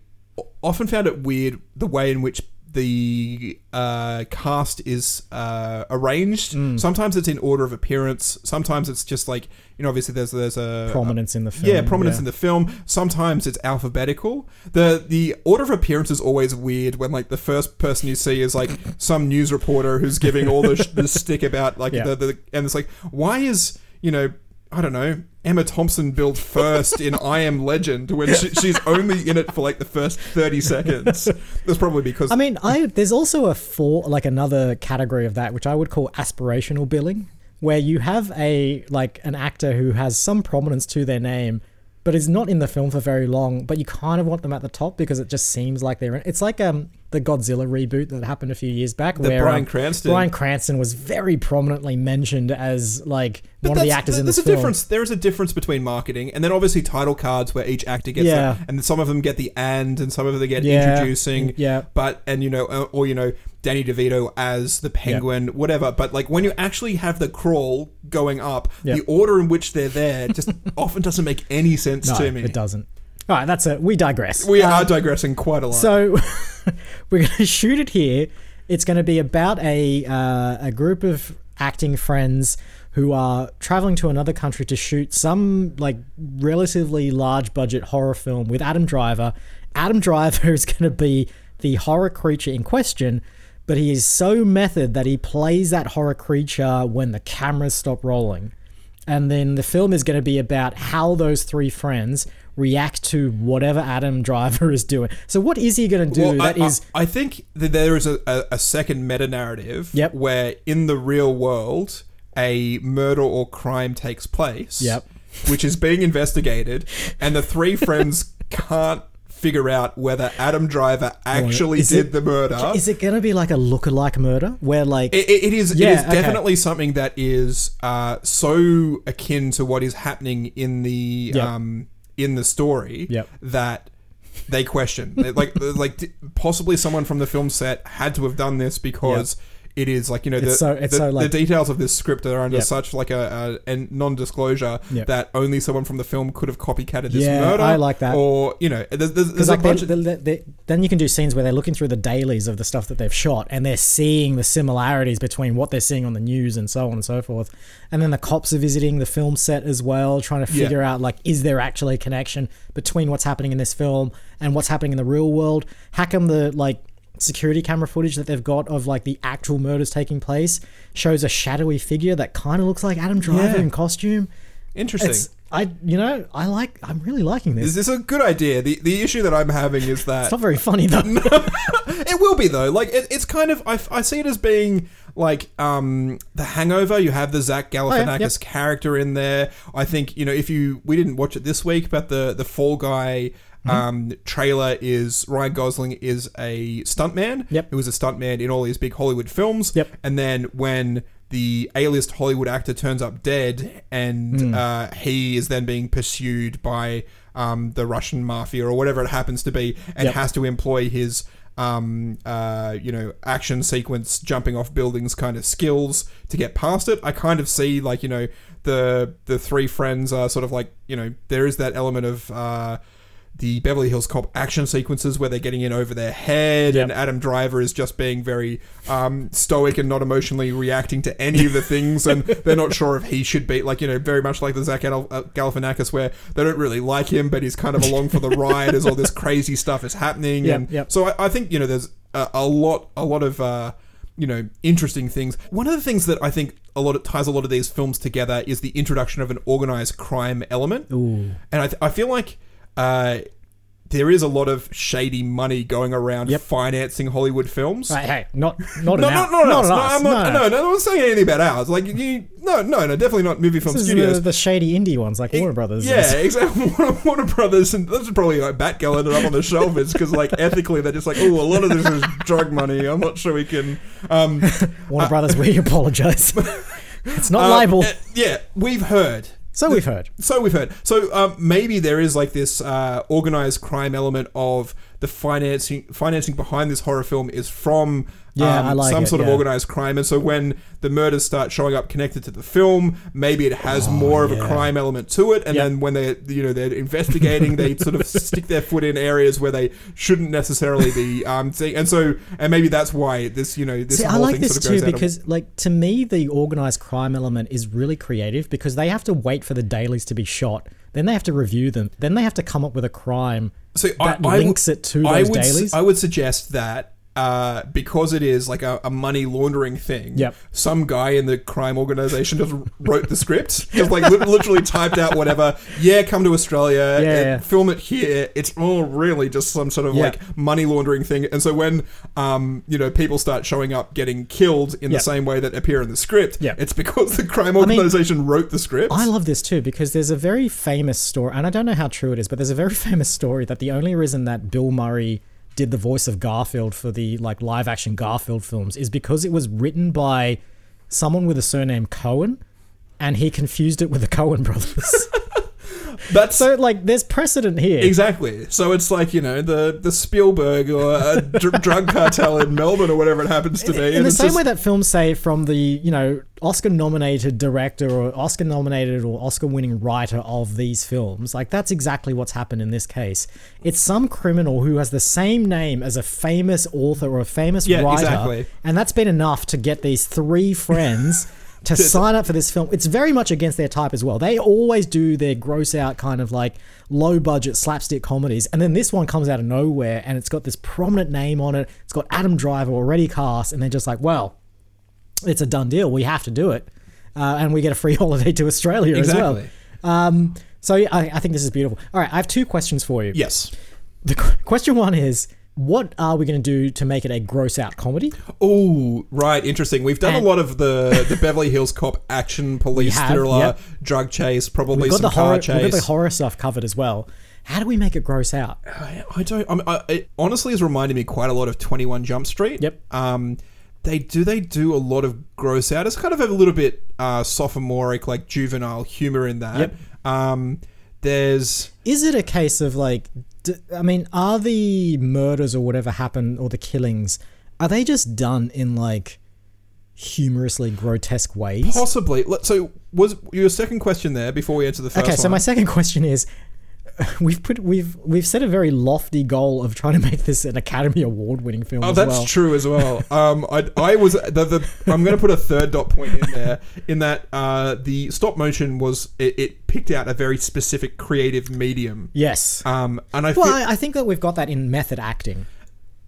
often found it weird the way in which the uh, cast is uh, arranged. Mm. Sometimes it's in order of appearance. Sometimes it's just like you know, obviously there's there's a Prominence in the film. Yeah, prominence yeah. in the film. Sometimes it's alphabetical. The the order of appearance is always weird when like the first person you see is like some news reporter who's giving all the, sh- the stick about like Yeah. the, the and it's like why is you know I don't know Emma Thompson billed first in I Am Legend when she, she's only in it for like the first thirty seconds. That's probably because I mean, I there's also a for like another category of that which I would call aspirational billing, where you have a like an actor who has some prominence to their name, but is not in the film for very long, but you kind of want them at the top because it just seems like they're in. It's like um the Godzilla reboot that happened a few years back, The where Bryan um, Cranston. Bryan Cranston was very prominently mentioned as like But one of the actors in there's a film. difference. There is a difference between marketing and then obviously title cards where each actor gets Yeah. them, and some of them get the and, and some of them get Yeah. introducing. Yeah. But and you know, uh, or you know, Danny DeVito as the Penguin, whatever. But like when you actually have the crawl going up, Yeah. the order in which they're there just often doesn't make any sense no, to me. it doesn't. All right, that's it. We digress. We Um, are digressing quite a lot. So we're going to shoot it here. It's going to be about a uh, a group of acting friends who are traveling to another country to shoot some like relatively large budget horror film with Adam Driver. Adam Driver is going to be the horror creature in question, but he is so method that he plays that horror creature when the cameras stop rolling. And then the film is going to be about how those three friends react to whatever Adam Driver is doing. So what is he going to do Well, that I, is I, I think that there is a, a, a second meta narrative Yep. where in the real world a murder or crime takes place. Yep. Which is being investigated, and the three friends can't figure out whether Adam Driver actually Is did it- the murder. Is it going to be like a lookalike murder where like It, it- is. Yeah, it is okay. definitely something that is uh, so akin to what is happening in the Yep. um, in the story Yep. that they question. Like like possibly someone from the film set had to have done this because. It is like you know the, It's so- it's the, so, like- the details of this script are under Yep. such like a, a, a non-disclosure Yep. that only someone from the film could have copycatted this Yeah, murder. I like that. Or you know, there's, there's, there's a like they, bunch of then you can do scenes where they're looking through the dailies of the stuff that they've shot and they're seeing the similarities between what they're seeing on the news and so on and so forth and then the cops are visiting the film set as well trying to Yeah. figure out like is there actually a connection between what's happening in this film and what's happening in the real world how come the like security camera footage that they've got of like the actual murders taking place shows a shadowy figure that kind of looks like adam driver Yeah. in costume interesting. it's i you know i like i'm really liking this is this a good idea? The the issue that I'm having is that it's not very funny though It will be though. Like it, it's kind of I, I see it as being like um the Hangover. You have the Zach Galifianakis yep. character in there. I think you know if you we didn't watch it this week, but the the Fall Guy. Um, trailer is Ryan Gosling is a stuntman. Yep. Who was a stuntman in all these big Hollywood films. Yep. And then when the A-list Hollywood actor turns up dead, and Hmm. uh, he is then being pursued by um, the Russian mafia or whatever it happens to be, and Yep. has to employ his um, uh, you know action sequence jumping off buildings kind of skills to get past it. I kind of see like you know the the three friends are sort of like you know there is that element of. Uh, the Beverly Hills Cop action sequences where they're getting in over their head, and Adam Driver is just being very um, stoic and not emotionally reacting to any of the things, and they're not sure if he should be like you know very much like the Zach uh, Galifianakis where they don't really like him, but he's kind of along for the ride as all this crazy stuff is happening, Yep, and yep. so I, I think you know there's a, a lot a lot of. Uh, you know, interesting things. One of the things that I think a lot of ties a lot of these films together is the introduction of an organized crime element. Ooh. And I, th- I feel like uh, there is a lot of shady money going around financing Hollywood films. Right, hey, not not no, not, not, not us. an No. I'm not, No, no, no. no, I'm not saying anything about ours. Like, you, no, no, no, definitely not movie film This is studios. the, the shady indie ones like Warner Brothers. Yeah, exactly. Warner, Warner Brothers, and that's probably like Batgirl ended up on the shelf. Is because like ethically they're just like, oh, a lot of this is drug money. I'm not sure we can. Um, Warner Brothers, we apologize. it's not um, libel. uh, yeah, we've heard. So we've heard. So we've heard. So um, maybe there is like this uh, organized crime element of the financing financing behind this horror film is from Yeah, um, I like some it, sort of yeah. organized crime, and so when the murders start showing up connected to the film, maybe it has more of a Oh, crime element to it, and Yep. then when they you know they're investigating, they sort of stick their foot in areas where they shouldn't necessarily be um, seeing, and so and maybe that's why this you know this See, I like thing this sort of too out of- because, like, to me, the organized crime element is really creative because they have to wait for the dailies to be shot, then they have to review them, then they have to come up with a crime So that I, I links would- it to I those would, s- dailies. I would suggest that uh, because it is like a, a money laundering thing. Yep. Some guy in the crime organization just wrote the script, just like li- literally typed out whatever. Yeah, come to Australia, Yeah, uh, yeah. film it here. It's all really just some sort of Yeah. like money laundering thing. And so when um, you know people start showing up getting killed in Yep. the same way that appear in the script, Yep. it's because the crime I mean, organization wrote the script. I love this too because there's a very famous story, and I don't know how true it is, but there's a very famous story that the only reason that Bill Murray did the voice of Garfield for the like live action Garfield films is because it was written by someone with a surname Cohen, and he confused it with the Coen brothers. That's so like there's precedent here. Exactly. So it's like you know the the Spielberg or a dr- drug cartel in Melbourne or whatever it happens to be. in and the same just- way that films say from the you know Oscar nominated director or Oscar nominated or Oscar winning writer of these films like that's exactly what's happened in this case it's some criminal who has the same name as a famous author or a famous Yeah, writer exactly. and that's been enough to get these three friends to sign up for this film it's very much against their type as well they always do their gross out kind of like low budget slapstick comedies and then this one comes out of nowhere and it's got this prominent name on it it's got adam driver already cast and they're just like well it's a done deal. We have to do it, uh, and we get a free holiday to Australia as well. Um, so I, I think this is beautiful. All right, I have two questions for you. Yes. The qu- question one is, what are we going to do to make it a gross out comedy? Oh, right, interesting. We've done And- a lot of the the Beverly Hills Cop action police have, thriller, yep. drug chase, probably some the car horror. chase. We've got the horror stuff covered as well. How do we make it gross out? I, I don't. I, mean, I, it honestly has reminded me quite a lot of Twenty One Jump Street. Yep. Um, they do they do a lot of gross out. It's kind of a little bit uh, sophomoric, like juvenile humor in that. Yep. Um, there's Is it a case of like, d- I mean, are the murders or whatever happen or the killings, are they just done in like humorously grotesque ways? possibly. So was your second question there before we answer the first Okay, so one? my second question is we've put we've we've set a very lofty goal of trying to make this an Academy Award winning film Oh, that's well. true as well. Um, I, I was the, the I'm going to put a third dot point in there in that uh, the stop motion was it, it picked out a very specific creative medium. Yes. Um, and I well, feel, I, I think that we've got that in method acting.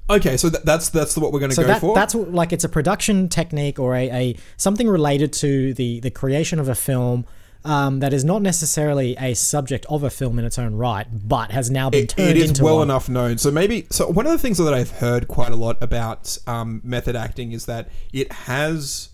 okay, so that, that's that's what we're going to So go that, for. that's what- like it's a production technique or a, a something related to the the creation of a film um, that is not necessarily a subject of a film in its own right, but has now been it, turned it is into well one. enough known. So maybe so one of the things that I've heard quite a lot about um, method acting is that it has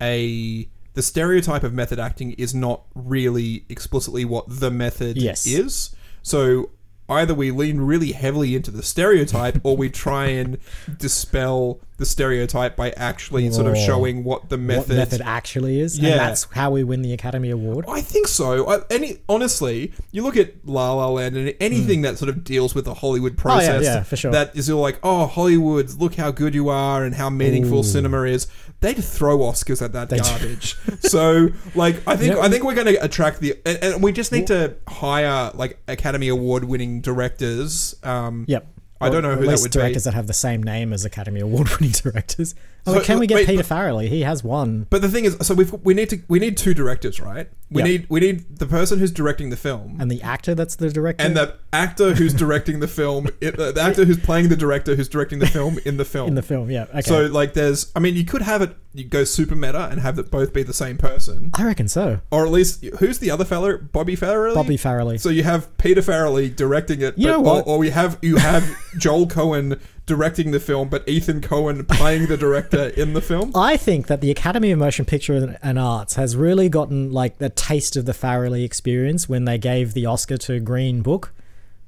a the stereotype of method acting is not really explicitly what the method Yes. is. So either we lean really heavily into the stereotype or we try and dispel the stereotype by actually sort of showing what the what method. method actually is. Yeah. And that's how we win the Academy Award. I think so. I, any honestly, you look at La La Land and anything that sort of deals with the Hollywood Hmm. Oh, process. yeah, for sure. That is all like, oh, Hollywood, look how good you are and how meaningful cinema is. They'd throw Oscars at that do. garbage. so, like, I think. I think we're going to attract the, and, and we just need to hire like Academy Award winning directors. Um, Yep. I don't know who at that least would directors that have the same name as Academy Award winning directors. Oh, So, can we get wait, Peter but- Farrelly? He has one. But the thing is, so we we need to we need two directors, right? We Yep. need we need the person who's directing the film And the actor that's the director. and the actor who's directing the film, it, uh, the actor who's playing the director who's directing the film in the film. in the film, yeah. Okay. So like, there's, I mean, you could have it, you go super meta and have it both be the same person, I reckon so. or at least who's the other fella? Bobby Farrelly. Bobby Farrelly. So you have Peter Farrelly directing it, You but- know what? Or, or we have you have Joel Coen directing the film, but Ethan Coen playing the director in the film. I think that the Academy of Motion Picture and- Arts has really gotten like the taste of the Farrelly experience when they gave the Oscar to Green Book.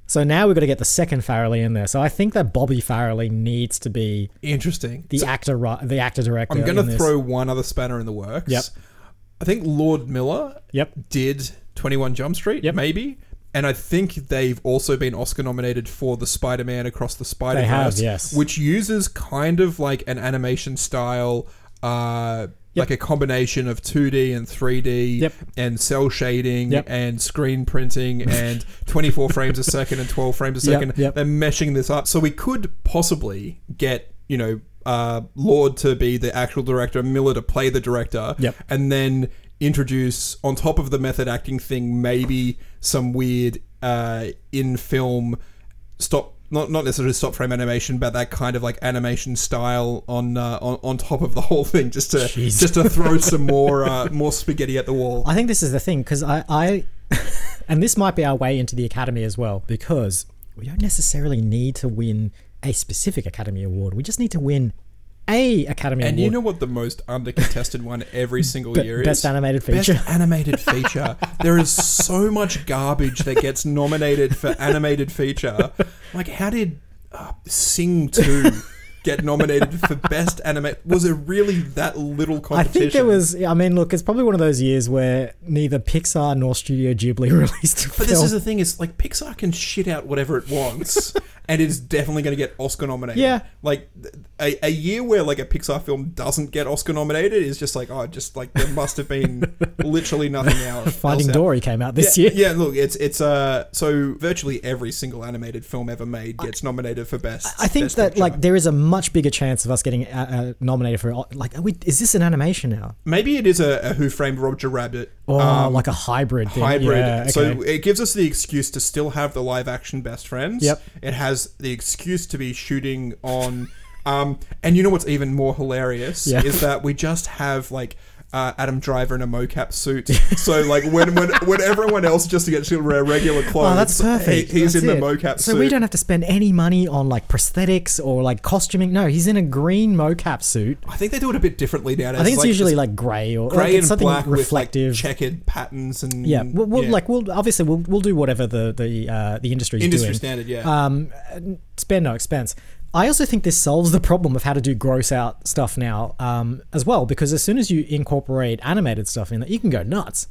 So now we've got to get the second Farrelly in there. So I think that Bobby Farrelly needs to be Interesting. the So- actor, the actor director. I'm going in to throw one other spanner in the works. Yep. I think Lord Miller Yep. did 21 Jump Street, Yep. maybe. And I think they've also been Oscar nominated for the Spider Man Across the Spider Verse. yes. Which uses kind of like an animation style, uh, like a combination of 2D and 3D Yep. and cel shading Yep. and screen printing and 24 frames a second and 12 frames a Yep, second. yep. They're meshing this up. So we could possibly get, you know, uh, Lord to be the actual director, Miller to play the director, Yep. and then introduce on top of the method acting thing maybe some weird uh, in film stop not not necessarily stop frame animation but that kind of like animation style on uh, on on top of the whole thing just to Jeez. just to throw some more uh, more spaghetti at the wall I think this is the thing because I, I and this might be our way into the Academy as well because we don't necessarily need to win a specific Academy Award. We just need to win a Academy and Award. you know what the most undercontested one every single Be- year is? best animated feature. Best animated feature. there is so much garbage that gets nominated for animated feature. Like, how did uh, Sing 2 get nominated for best animate? Was it really that little competition? I think there was. I mean, look, it's probably one of those years where neither Pixar nor Studio Ghibli released a But film. this is the thing: is like Pixar can shit out whatever it wants, and it's definitely going to get Oscar nominated. Yeah. like a, a year where like a Pixar film doesn't get Oscar nominated is just like oh, just like there must have been literally nothing else. Finding else out. Dory came out this yeah, year. Yeah, look, it's it's uh so virtually every single animated film ever made gets nominated for best. I think best that picture. like there is a much bigger chance of us getting uh, uh, nominated for like. Are we, is this an animation now? maybe it is a, a Who Framed Roger Rabbit. Oh, um, like a hybrid thing. hybrid. Yeah, So it gives us the excuse to still have the live action best friends. Yep. It has the excuse to be shooting on. Um, and you know what's even more hilarious Yeah. is that we just have like. Uh, Adam Driver in a mocap suit, so like when when when everyone else just gets to wear regular clothes, Oh, that's perfect. he- he's That's in the it. mocap so suit. we don't have to spend any money on like prosthetics or like costuming. No, he's in a green mocap suit. I think they do it a bit differently nowadays. I think it's like usually like grey or grey like, and something black reflective. with like checkered patterns and yeah, we'll, we'll yeah. like we'll obviously we'll we'll do whatever the the uh, the industry's Industry doing. standard, yeah. Um, spare no expense. I also think this solves the problem of how to do gross out stuff now um, as well because as soon as you incorporate animated stuff in it, you can go nuts.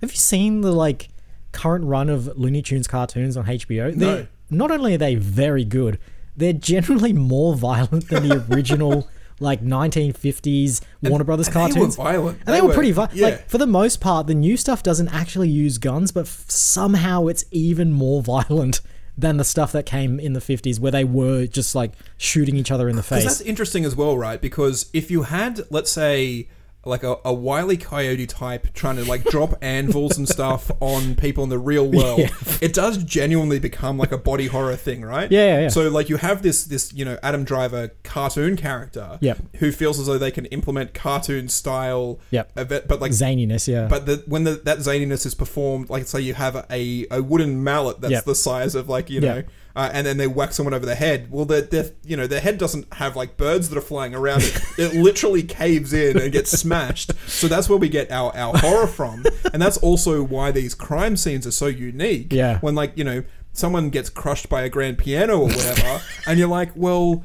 Have you seen the like current run of Looney Tunes cartoons on HBO? No. They're, not only are they very good, they're generally more violent than the original like 1950s Warner Brothers and they were cartoons. violent. And they, They were were- pretty violent. yeah. Like for the most part, the new stuff doesn't actually use guns, but f- somehow it's even more violent than the stuff that came in the 50s where they were just like shooting each other in the face. that's interesting as well, right? Because if you had, let's say, like a, a wily coyote type trying to like drop anvils and stuff on people in the real world, Yeah. it does genuinely become like a body horror thing, right? Yeah, yeah, yeah. So like you have this this you know Adam Driver cartoon character, Yep. who feels as though they can implement cartoon style, Yep. event- but like Zaniness, yeah. But the, when the, that zaniness is performed, like say you have a, a wooden mallet that's Yep. the size of like you Yep. Uh, and then they whack someone over the head. Well, their, their you know their head doesn't have like birds that are flying around it. it literally caves in and gets smashed. So that's where we get our our horror from, and that's also why these crime scenes are so unique. Yeah. When like you know someone gets crushed by a grand piano or whatever, and you're like, well,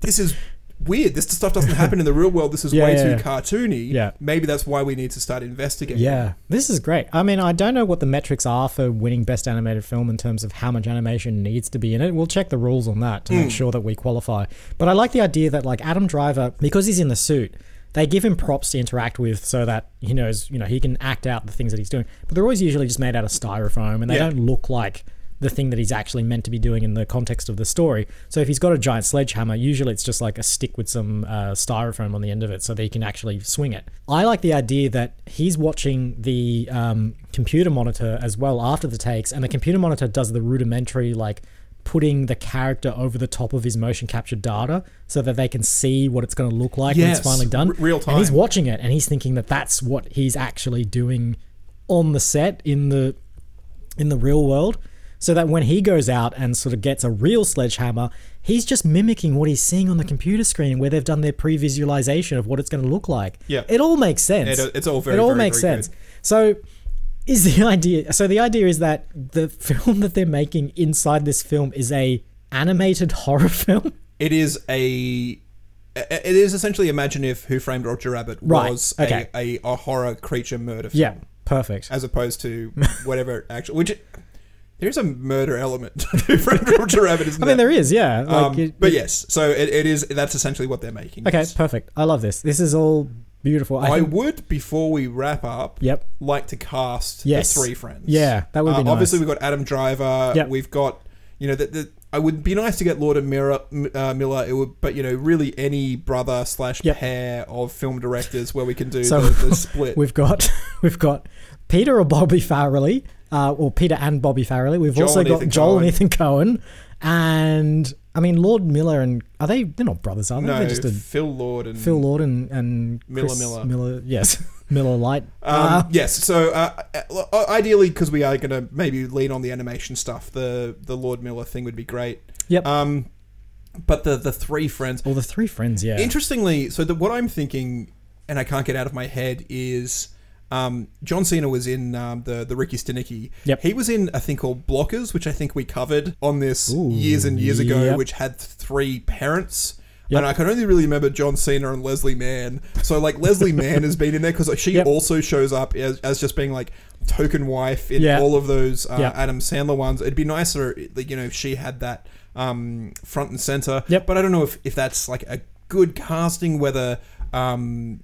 this is weird. This stuff doesn't happen in the real world. This is Yeah, way yeah, too cartoony. Yeah. Maybe that's why we need to start investigating. Yeah, this is great. I mean, I don't know what the metrics are for winning Best Animated Film in terms of how much animation needs to be in it. We'll check the rules on that to make Mm. sure that we qualify. But I like the idea that, like, Adam Driver, because he's in the suit, they give him props to interact with so that he knows, you know, he can act out the things that he's doing. But they're always usually just made out of styrofoam and they Yeah. don't look like the thing that he's actually meant to be doing in the context of the story. So if he's got a giant sledgehammer, usually it's just like a stick with some uh, styrofoam on the end of it so that he can actually swing it. I like the idea that he's watching the um, computer monitor as well after the takes, and the computer monitor does the rudimentary like putting the character over the top of his motion capture data so that they can see what it's going to look like when it's finally done. r- real And he's watching it and he's thinking that that's what he's actually doing on the set in the in the real world so that when he goes out and sort of gets a real sledgehammer he's just mimicking what he's seeing on the computer screen where they've done their pre-visualization of what it's going to look like Yeah. it all makes sense It- it's all very, it all very, makes very sense so is the idea so the idea is that the film that they're making inside this film is a animated horror film It is a. It is essentially imagine if Who Framed Roger Rabbit Right, was okay. a, a, a horror creature murder film. yeah perfect As opposed to whatever actually. Which. There's a murder element to Framed Roger Rabbit, isn't i mean there is yeah like Um, it- but yes, so it, it is. That's essentially what they're making. okay yes. perfect i love this this is all beautiful I, think- would, before we wrap up, Yep. like to cast Yes. the three friends. Yeah, that would be Uh, nice. Obviously, we've got Adam Driver. Yep. We've got, you know, the, the, I would be nice to get Lord and Mira, M- uh, Miller. It would, but you know, really any brother slash Yep. pair of film directors where we can do So the, the split. We've got we've got Peter or Bobby Farrelly, uh, or Peter and Bobby Farrelly. We've Joel also got Ethan Joel Coen. and Ethan Coen, and I mean Lord Miller and are they? They're not brothers, are they? no, They're just a Phil Lord and Phil Lord and and Miller Chris Miller. Miller. Yes, Miller Lite. Um, Uh, yes. So uh, uh, ideally, because we are going to maybe lean on the animation stuff, the the Lord Miller thing would be great. Yep. Um, but the the three friends. All the three friends. Yeah. Interestingly, so the, what I'm thinking, and I can't get out of my head, is um, John Cena was in um, the the Ricky Stanicky. Yep. He was in a thing called Blockers, which I think we covered on this Ooh, years and years ago, yep. which had three parents. Yep. And I can only really remember John Cena and Leslie Mann. So like Leslie Mann has been in there because she Yep. also shows up as, as just being like token wife in Yeah. all of those uh, Yep. Adam Sandler ones. It'd be nicer, you know, if she had that um, front and center. Yep. But I don't know if, if that's like a good casting, whether um,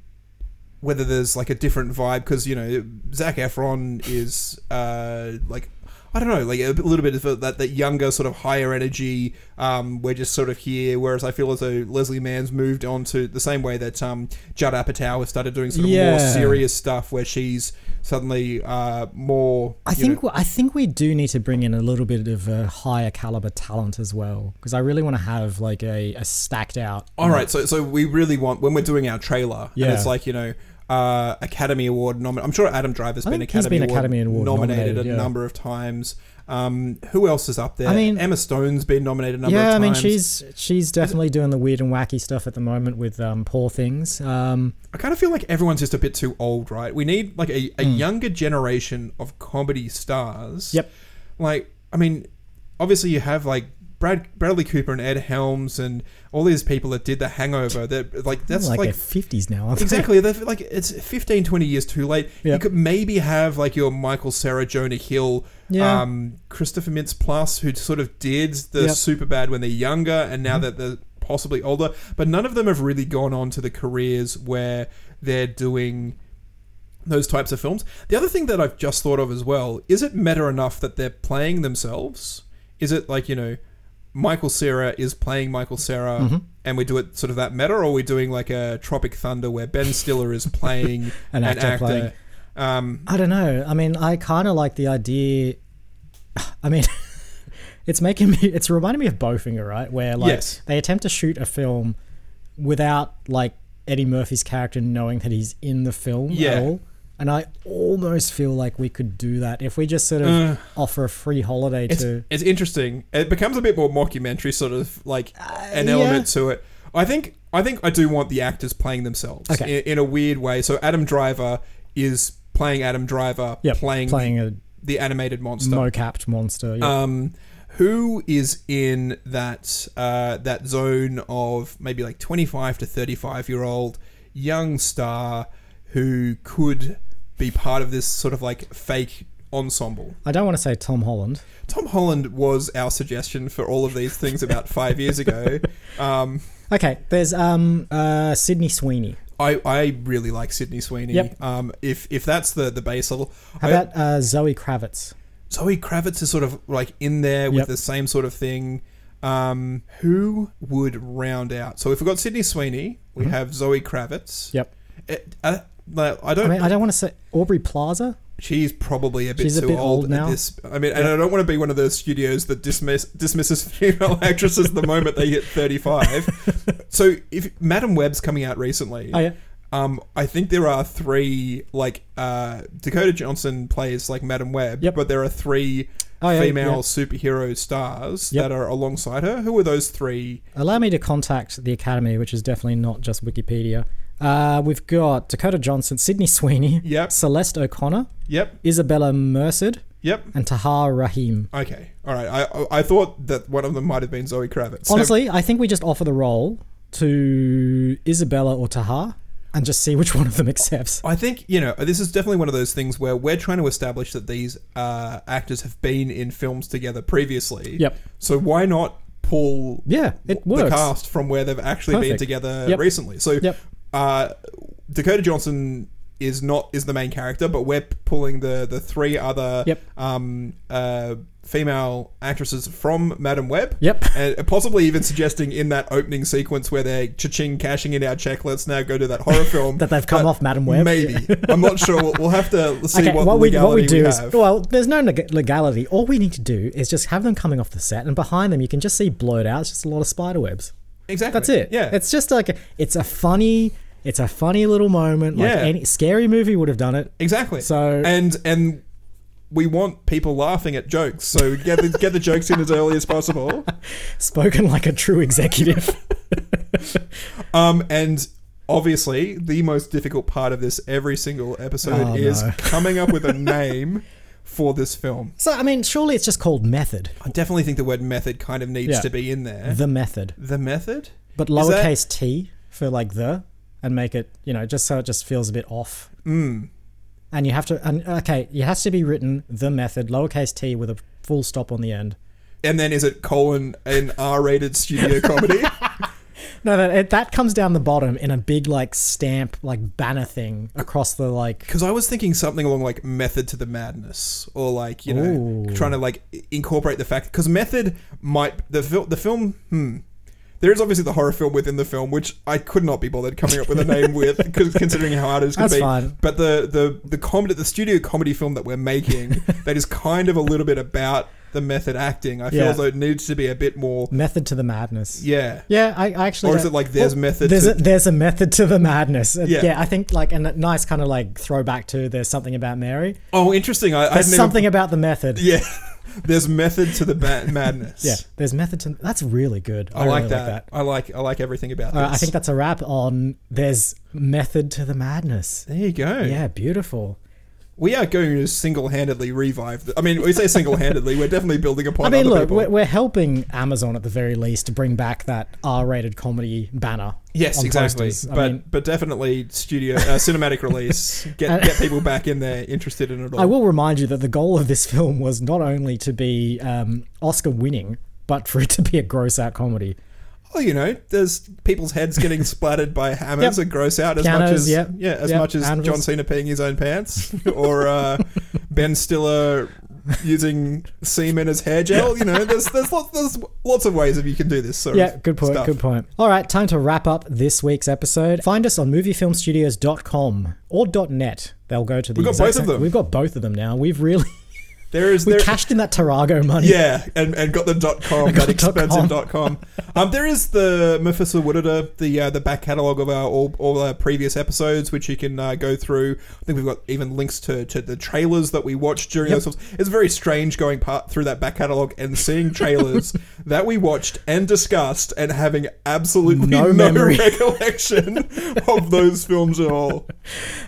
whether there's like a different vibe because you know Zac Efron is uh, like I don't know, like a little bit of that that younger sort of higher energy. Um, we're just sort of here, whereas I feel as though Leslie Mann's moved on to the same way that um, Judd Apatow has started doing sort of Yeah. more serious stuff, where she's suddenly uh, more. I think know- I think we do need to bring in a little bit of a higher caliber talent as well because I really want to have like a, a stacked out. All right, so so we really want when we're doing our trailer, Yeah. and it's like you know. Uh, Academy Award nominated. I'm sure Adam Driver's been Academy, been Award, Academy Award nominated, nominated, a yeah. number of times. Um, who else is up there? I mean- Emma Stone's been nominated a number yeah, of I mean she's she's definitely doing the weird and wacky stuff at the moment with um, Poor Things. Um, I kind of feel like everyone's just a bit too old, right? We need like a, a younger generation of comedy stars. Yep. Like, I mean, obviously you have like Brad Bradley Cooper and Ed Helms and all these people that did The Hangover. That like that's like, like, their fifties now. aren't exactly they're like it's 15 20 years too late you could maybe have like your michael cera jonah hill Yeah. um, christopher mintz-plasse who sort of did the Yep. super bad when they're younger and now that they're possibly older but none of them have really gone on to the careers where they're doing those types of films the other thing that i've just thought of as well is it meta enough that they're playing themselves is it like you know Michael Cera is playing Michael Cera, Mm-hmm. and we do it sort of that meta, or are we doing like a Tropic Thunder where Ben Stiller is playing An actor playing. Um, I don't know. I mean, I kind of like the idea. I mean, it's making me. It's reminding me of Bowfinger, right? Where like Yes. they attempt to shoot a film without like Eddie Murphy's character knowing that he's in the film Yeah. at all. And I almost feel like we could do that if we just sort of Uh, offer a free holiday it's, to. it's interesting. It becomes a bit more mockumentary, sort of like an Uh, yeah. element to it. I think I think I do want the actors playing themselves Okay. in, in a weird way. So Adam Driver is playing Adam Driver, Yep, playing playing the, a the animated monster. mo-capped monster. Yeah. Um, who is in that uh, that zone of maybe like 25 to 35 year old young star who could be part of this sort of like fake ensemble. I don't want to say Tom Holland. Tom Holland was our suggestion for all of these things about five years ago. Um, Okay, there's um uh Sydney Sweeney. I, I really like Sydney Sweeney. Yep. Um, if if that's the the base level, How I- about uh, Zoe Kravitz? Zoe Kravitz is sort of like in there with Yep. the same sort of thing. Um, who would round out? So if we've got Sydney Sweeney, we Mhm. have Zoe Kravitz. Yep. Uh, uh, like, I don't. I mean, I don't want to say Aubrey Plaza. She's probably a bit She's a too bit old, old now. at this. I mean, and I don't want to be one of those studios that dismiss dismisses female actresses the moment they hit thirty five. so if Madame Web's coming out recently, Oh, yeah. um, I think there are three like uh, Dakota Johnson plays like Madame Web, Yep. but there are three Oh, yeah, female yeah. superhero stars Yep. that are alongside her. Who are those three? Allow me to contact the Academy, which is definitely not just Wikipedia. Uh, we've got Dakota Johnson, Sydney Sweeney, Yep. Celeste O'Connor, Yep. Isabella Merced, Yep. and Tahar Rahim. Okay, all right. I I- I thought that one of them might have been Zoe Kravitz. So- Honestly, I think we just offer the role to Isabella or Tahar and just see which one of them accepts. I think you know this is definitely one of those things where we're trying to establish that these uh, actors have been in films together previously. Yep. So why not pull Yeah, it the works. cast from where they've actually been Perfect. together Yep. recently? So Yep. Uh, Dakota Johnson is not is the main character, but we're pulling the the three other Yep. um, uh, female actresses from Madame Web. Yep. And possibly even suggesting in that opening sequence where they're cha-ching cashing in our check, let's now go to that horror film. That they've come But off Madame Web. Maybe. I'm not sure. We'll, we'll have to see okay, what, what, we, what we do is have. well, there's no leg- legality. All we need to do is just have them coming off the set, and behind them you can just see blurred out. It's just a lot of spider webs. Exactly. That's it. Yeah. it's just like a, it's a funny, it's a funny little moment. Like Yeah. any scary movie would have done it. Exactly. So and and we want people laughing at jokes, so get the, get the jokes in as early as possible. spoken like a true executive. Um, and obviously, the most difficult part of this every single episode Oh, is no. coming up with a name for this film. so I mean, surely it's just called method. I definitely think the word method kind of needs Yeah. to be in there. The method, The method, but that- lowercase t for like the, and make it you know just so it just feels a bit off. Mm. And you have to, and okay, it has to be written the method lowercase t with a full stop on the end. And then is it colon an R-rated studio comedy? No, that it, that comes down the bottom in a big like stamp like banner thing across the like. Because I was thinking something along like method to the madness, or like you know, Ooh. trying to like incorporate the fact because method might the fil- the film. Hmm. There is obviously the horror film within the film, which I could not be bothered coming up with a name with, considering how hard it is going to That's be. fine. But the the the comedy, the studio comedy film that we're making, that is kind of a little bit about the method acting. I feel Yeah. as though it needs to be a bit more. Method to the madness. Yeah. Yeah, I, I actually. Or is don't- it like there's method There's to- a, there's a method to the madness. Uh, Yeah. Yeah. I think like and a nice kind of like throwback to there's something about Mary. Oh, interesting. I, I've There's never- something about the method. Yeah. There's method to the madness. Yeah, there's method to. That's really good. I, like, really that. I like I like everything about All right, this. I think that's a wrap on there's method to the madness. There you go. Yeah, beautiful. We are going to single-handedly revive. The, I mean, we say single-handedly. We're definitely building upon. I mean, look, people. we're, helping Amazon at the very least to bring back that R-rated comedy banner. yes, exactly. posters. I But mean, but definitely studio uh, cinematic release. Get get people back in there interested in it all. I will remind you that the goal of this film was not only to be um, Oscar winning, but for it to be a gross out comedy. Well, you know, there's people's heads getting splattered by hammers Yep. that gross out as much as yep. yeah, as Yep, much as anvils. John Cena peeing his own pants, or uh, Ben Stiller using semen as hair gel. You know, there's there's lots there's lots of ways that you can do this sort Yeah, good point. stuff. Good point. All right, time to wrap up this week's episode. Find us on moviefilmstudios.com or .net. They'll go to the We've got both of them. We've got both of them now. We've really There is we there, cashed in that Tarago money. Yeah, and, and got the dot com, got that expensive dot com. Um, there is the Mephisto Woodada, the uh, the back catalogue of our all, all our previous episodes, which you can uh, go through. I think we've got even links to, to the trailers that we watched during Yep. those films. It's very strange going part through that back catalogue and seeing trailers that we watched and discussed and having absolutely No no, recollection of those films at all.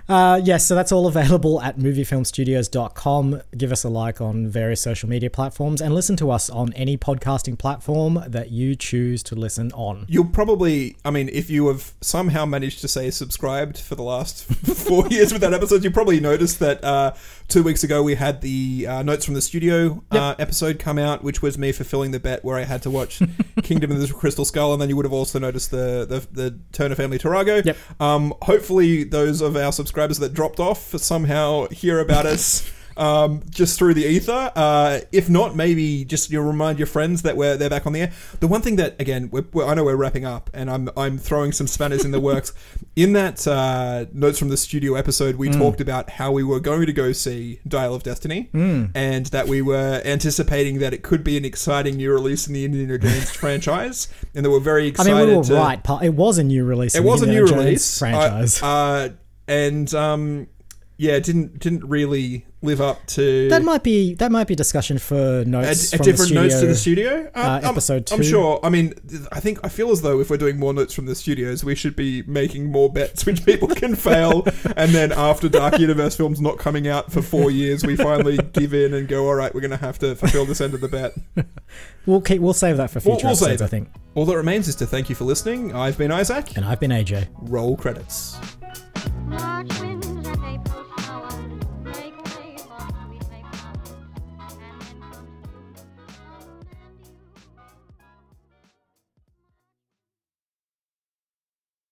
Uh, yes, so that's all available at moviefilmstudios.com. Give us a like like on various social media platforms, and listen to us on any podcasting platform that you choose to listen on. You'll probably, I mean, if you have somehow managed to say subscribed for the last four years with that episode, you probably noticed that uh, two weeks ago we had the uh, Notes from the Studio uh, episode come out, which was me fulfilling the bet where I had to watch Kingdom of the Crystal Skull, and then you would have also noticed the the, the Turner Family Tarago. Yep. Um, hopefully, those of our subscribers that dropped off somehow hear about us. Um, just through the ether. Uh, if not, maybe just you remind your friends that we're they're back on the air. The one thing that again, we're, we're, I know we're wrapping up, and I'm I'm throwing some spanners in the works. In that uh, notes from the studio episode, we Mm. talked about how we were going to go see Dial of Destiny, Mm. and that we were anticipating that it could be an exciting new release in the Indiana Jones franchise, and that we're very excited. I mean, we were to, right. It was a new release. it in the was a new Jones release franchise. uh, uh, and um, yeah, it didn't didn't really live up to that might be that might be discussion for notes a from different the studio, notes to the studio. uh, I'm- episode two. I'm sure. I mean, I think I feel as though if we're doing more notes from the studios, we should be making more bets which people can fail, and then after Dark Universe films not coming out for four years, we finally give in and go, all right, we're going to have to fulfill this end of the bet. We'll keep, we'll save that for We'll- future we'll save episodes. I think. All that remains is to thank you for listening. I've been Isaac. And I've been AJ. Roll credits. Watch